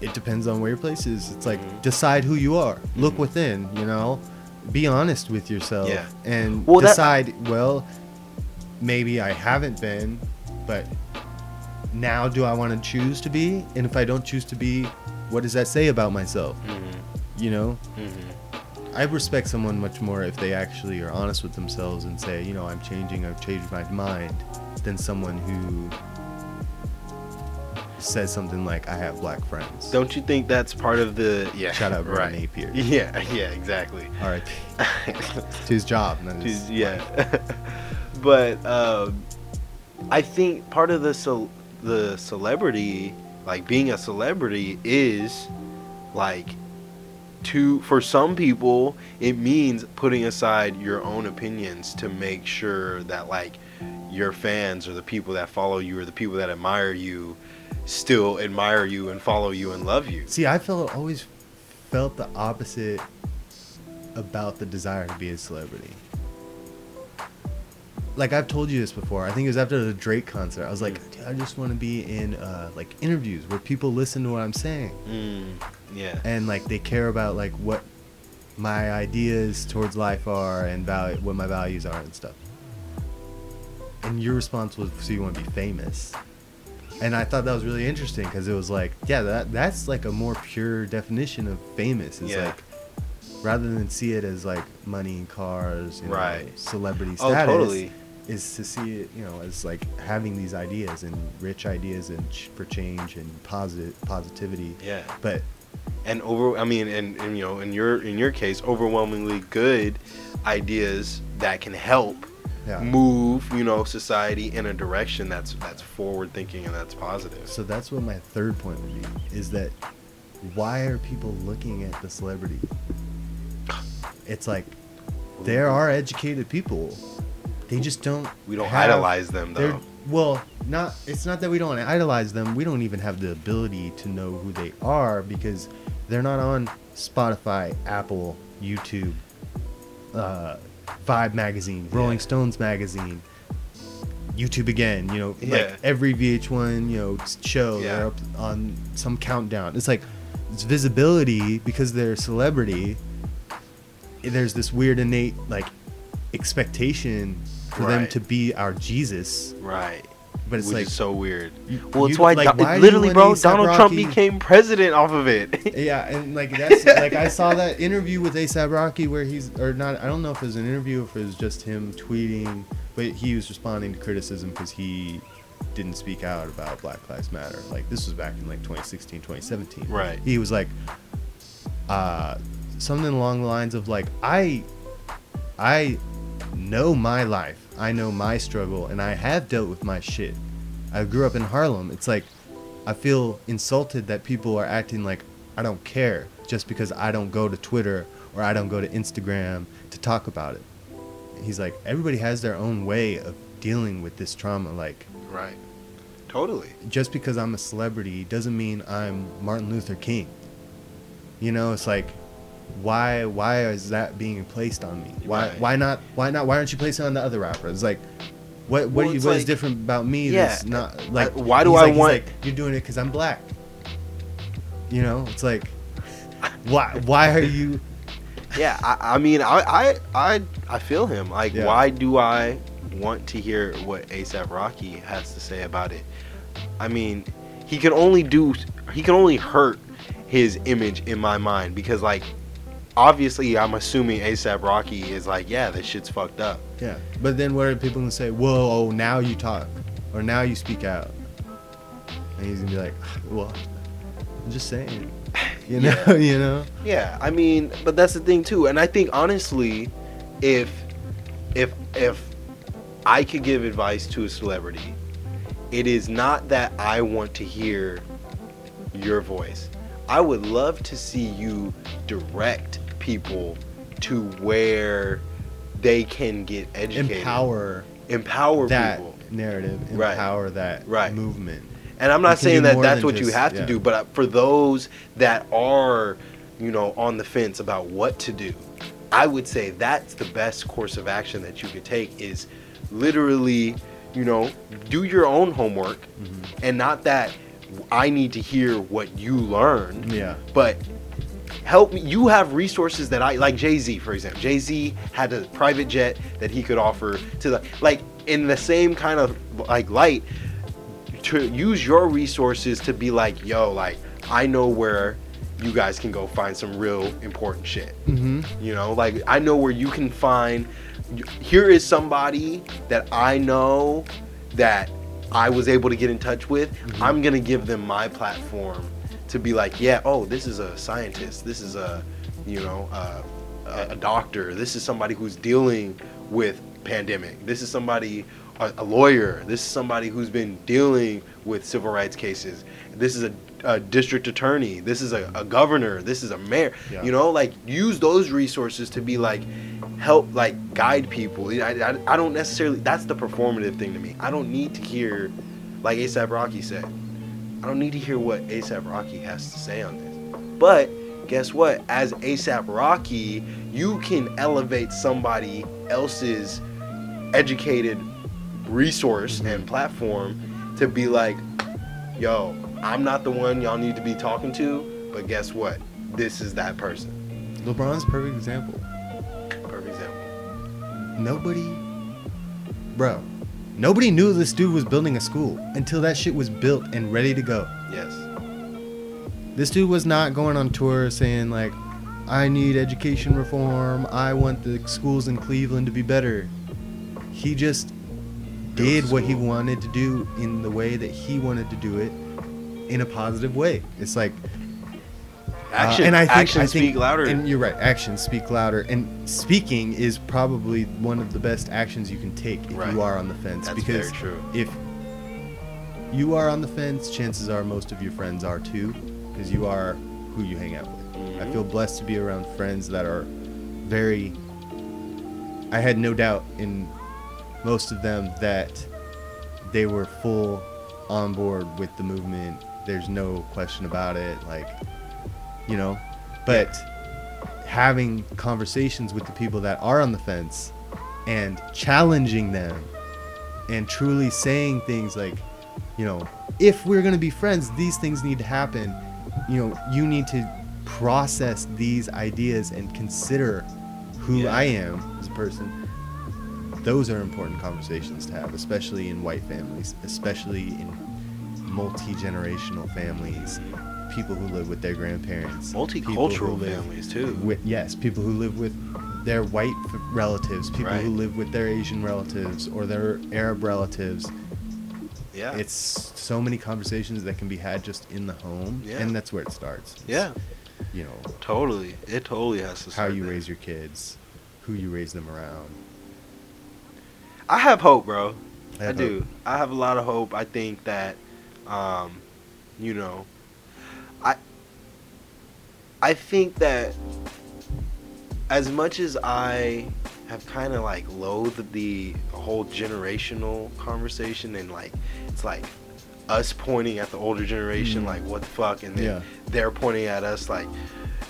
it depends on where your place is it's like Mhm. decide who you are look Mhm. within you know be honest with yourself Yeah. and Well, that- decide well maybe i haven't been but now do I want to choose to be? And if I don't choose to be, what does that say about myself? Mm-hmm. You know, Mm-hmm. I respect someone much more if they actually are honest with themselves and say, you know, I'm changing, I've changed my mind, than someone who says something like, I have black friends. Don't you think that's part of the yeah? Shout out Ron right. Napier. Yeah, yeah, exactly. All right. to his job. Not his yeah, but um, I think part of the ce- the celebrity, like being a celebrity, is like to for some people it means putting aside your own opinions to make sure that like your fans or the people that follow you or the people that admire you still admire you and follow you and love you. See, I felt always felt the opposite about the desire to be a celebrity. Like I've told you this before. I think it was after the Drake concert. I was like, I just want to be in uh, like interviews where people listen to what I'm saying Mm, yeah. and like they care about like what my ideas towards life are and value what my values are and stuff. And your response was, so you want to be famous. And I thought that was really interesting because it was like, yeah, that that's like a more pure definition of famous. Is Yeah. like rather than see it as like money and cars, you know, Right. celebrity status. Oh, totally. Is to see it, you know, as like having these ideas and rich ideas and ch- for change and positive positivity. Yeah. But and over i mean and, and you know in your in your case overwhelmingly good ideas that can help yeah. move you know society in a direction that's that's forward thinking and that's positive So that's what my third point would be is that why are people looking at the celebrity? It's like there are educated people. They just don't we don't have- idolize them though Well, not it's not that we don't idolize them. We don't even have the ability to know who they are because they're not on Spotify, Apple, YouTube, uh, Vibe magazine, Rolling Yeah. Stones magazine, YouTube again. You know, Yeah. like every VH1 you know show Yeah. they're up on some countdown. It's like it's visibility because they're a celebrity. There's this weird innate like expectation for them to be our Jesus, right but it's which like so weird you- well it's you- why, like, why literally bro donald trump became president off of it Yeah, and like that's like I saw that interview with ASAP Rocky where he's or not. I don't know if it was an interview or if it was just him tweeting, but he was responding to criticism because he didn't speak out about Black Lives Matter. Like this was back in like 2016, 2017. Right. He was like, uh, something along the lines of like I, I know my life. I know my struggle, and I have dealt with my shit. I grew up in Harlem. It's like I feel insulted that people are acting like I don't care just because I don't go to Twitter or I don't go to Instagram to talk about it. He's like, everybody has their own way of dealing with this trauma. Like, right totally just because I'm a celebrity doesn't mean I'm Martin Luther King. You know, it's like, why why is that being placed on me? Why Right. why not why not why aren't you placing it on the other rappers? Like, what what, Well, you- it's what is like- different about me Yeah, that's not like? uh, why do I like- want- like, you're doing it because I'm black. You know, it's like, why why are you? yeah i, I mean I, I i i feel him like Yeah. why do i want to hear what asap rocky has to say about it i mean he can only do he can only hurt his image in my mind because like obviously i'm assuming asap rocky is like yeah this shit's fucked up Yeah, but then what are people gonna say? Whoa, oh, now you talk, or now you speak out, and he's gonna be like, ah, well, I'm just saying, you know, Yeah. you know. Yeah, I mean, but that's the thing too, and I think honestly, if if if I could give advice to a celebrity, it is not that I want to hear your voice. I would love to see you direct people to where they can get educated, Empower empower that people. narrative, Right. empower that Right. movement. And I'm not saying that that's what you just- have to yeah. do, but uh, for those that are, you know, on the fence about what to do, I would say that's the best course of action that you could take is literally, you know, do your own homework Mm-hmm. and not that I need to hear what you learned, Yeah, but help me. You have resources that I like. Jay Z, for example. Jay Z had a private jet that he could offer to the like in the same kind of like light. to use your resources to be like, yo, like I know where you guys can go find some real important shit. Mm-hmm. You know, like I know where you can find. Here is somebody that I know that I was able to get in touch with. I'm gonna give them my platform to be like, yeah, oh, this is a scientist. This is a, you know, a, a doctor. This is somebody who's dealing with pandemic. This is somebody, a, a lawyer. This is somebody who's been dealing with civil rights cases. This is a, a district attorney. This is a, a governor. This is a mayor. Yeah. You know, like use those resources to be like, help like guide people. I, I, I don't necessarily. That's the performative thing to me. I don't need to hear, like ASAP Rocky said. I don't need to hear what ASAP Rocky has to say on this. But guess what? As ASAP Rocky, you can elevate somebody else's educated resource and platform to be like, yo, I'm not the one y'all need to be talking to, but guess what? This is that person. LeBron's perfect example. Perfect example. Nobody, bro, nobody knew this dude was building a school until that shit was built and ready to go. Yes. This dude was not going on tour saying like, I need education reform. I want the schools in Cleveland to be better. He just did what he wanted to do in the way that he wanted to do it in a positive way. It's like Action. Uh, and I think, action I think, speak louder. And you're right. Actions speak louder. And speaking is probably one of the best actions you can take if Right. you are on the fence. That's because very true. if you are on the fence, chances are most of your friends are too, because you are who you hang out with. I Mhm. feel blessed to be around friends that are very. I had no doubt in most of them that they were full on board with the movement. There's no question about it. Like, you know, but having conversations with the people that are on the fence and challenging them and truly saying things like, you know, if we're going to be friends, these things need to happen. You know, you need to process these ideas and consider who Yeah. I am as a person. Those are important conversations to have, especially in white families, especially in multi generational families, people who live with their grandparents, Multicultural families too. With yes, people who live with their white relatives, people who live with their Asian relatives or their Arab relatives. yeah. It's so many conversations that can be had just in the home, Yeah. and that's where it starts. It's, yeah. you know Totally. It totally has to. how you there. raise your kids, who you raise them around. I have hope, bro. I, have do. hope. I have a lot of hope. I think that, um, you know, I, I think that as much as I have kind of like loathed the whole generational conversation and like it's like us pointing at the older generation Mm. like what the fuck and then Yeah. they're pointing at us like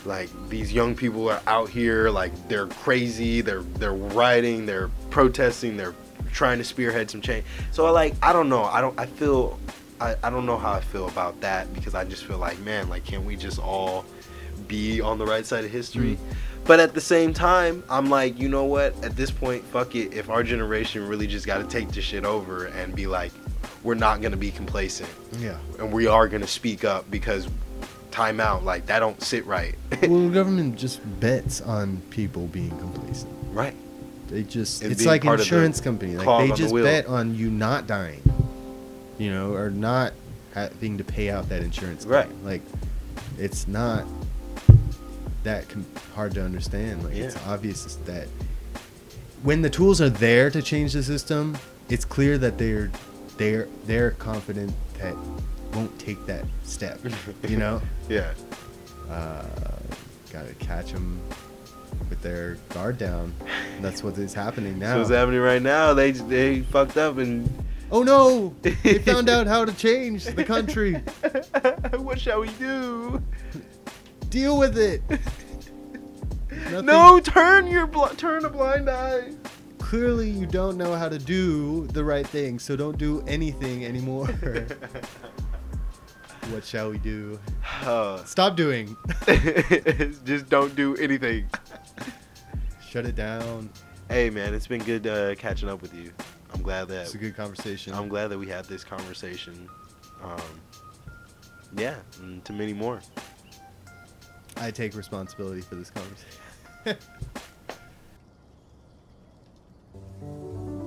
like these young people are out here like they're crazy they're they're rioting they're protesting they're trying to spearhead some change so like i don't know i don't i feel I, I don't know how i feel about that because i just feel like man like can't we just all be on the right side of history but at the same time i'm like you know what at this point fuck it if our generation really just got to take this shit over and be like we're not gonna be complacent Yeah. and we are gonna speak up because time out like that don't sit right well, the government just bets on people being complacent. right They just And it's like part of the insurance company. Like they on the just bet on you not dying. You know, or not having to pay out that insurance. Right. Like it's not that com- hard to understand. Like it's obvious that when the tools are there to change the system, it's clear that they're they're they're confident that won't take that step. You know, yeah uh, gotta catch them with their guard down. That's what is happening so now. what's happening right now they they fucked up and oh no! They found out how to change the country. what shall we do Deal with it. No turn your bl- turn a blind eye Clearly, you don't know how to do the right thing, so don't do anything anymore. what shall we do? Uh, Stop doing. just don't do anything Shut it down. hey man it's been good uh, catching up with you i'm glad that It's a good conversation. i'm glad that we had this conversation Um, yeah, and to many more. I take responsibility for this conversation.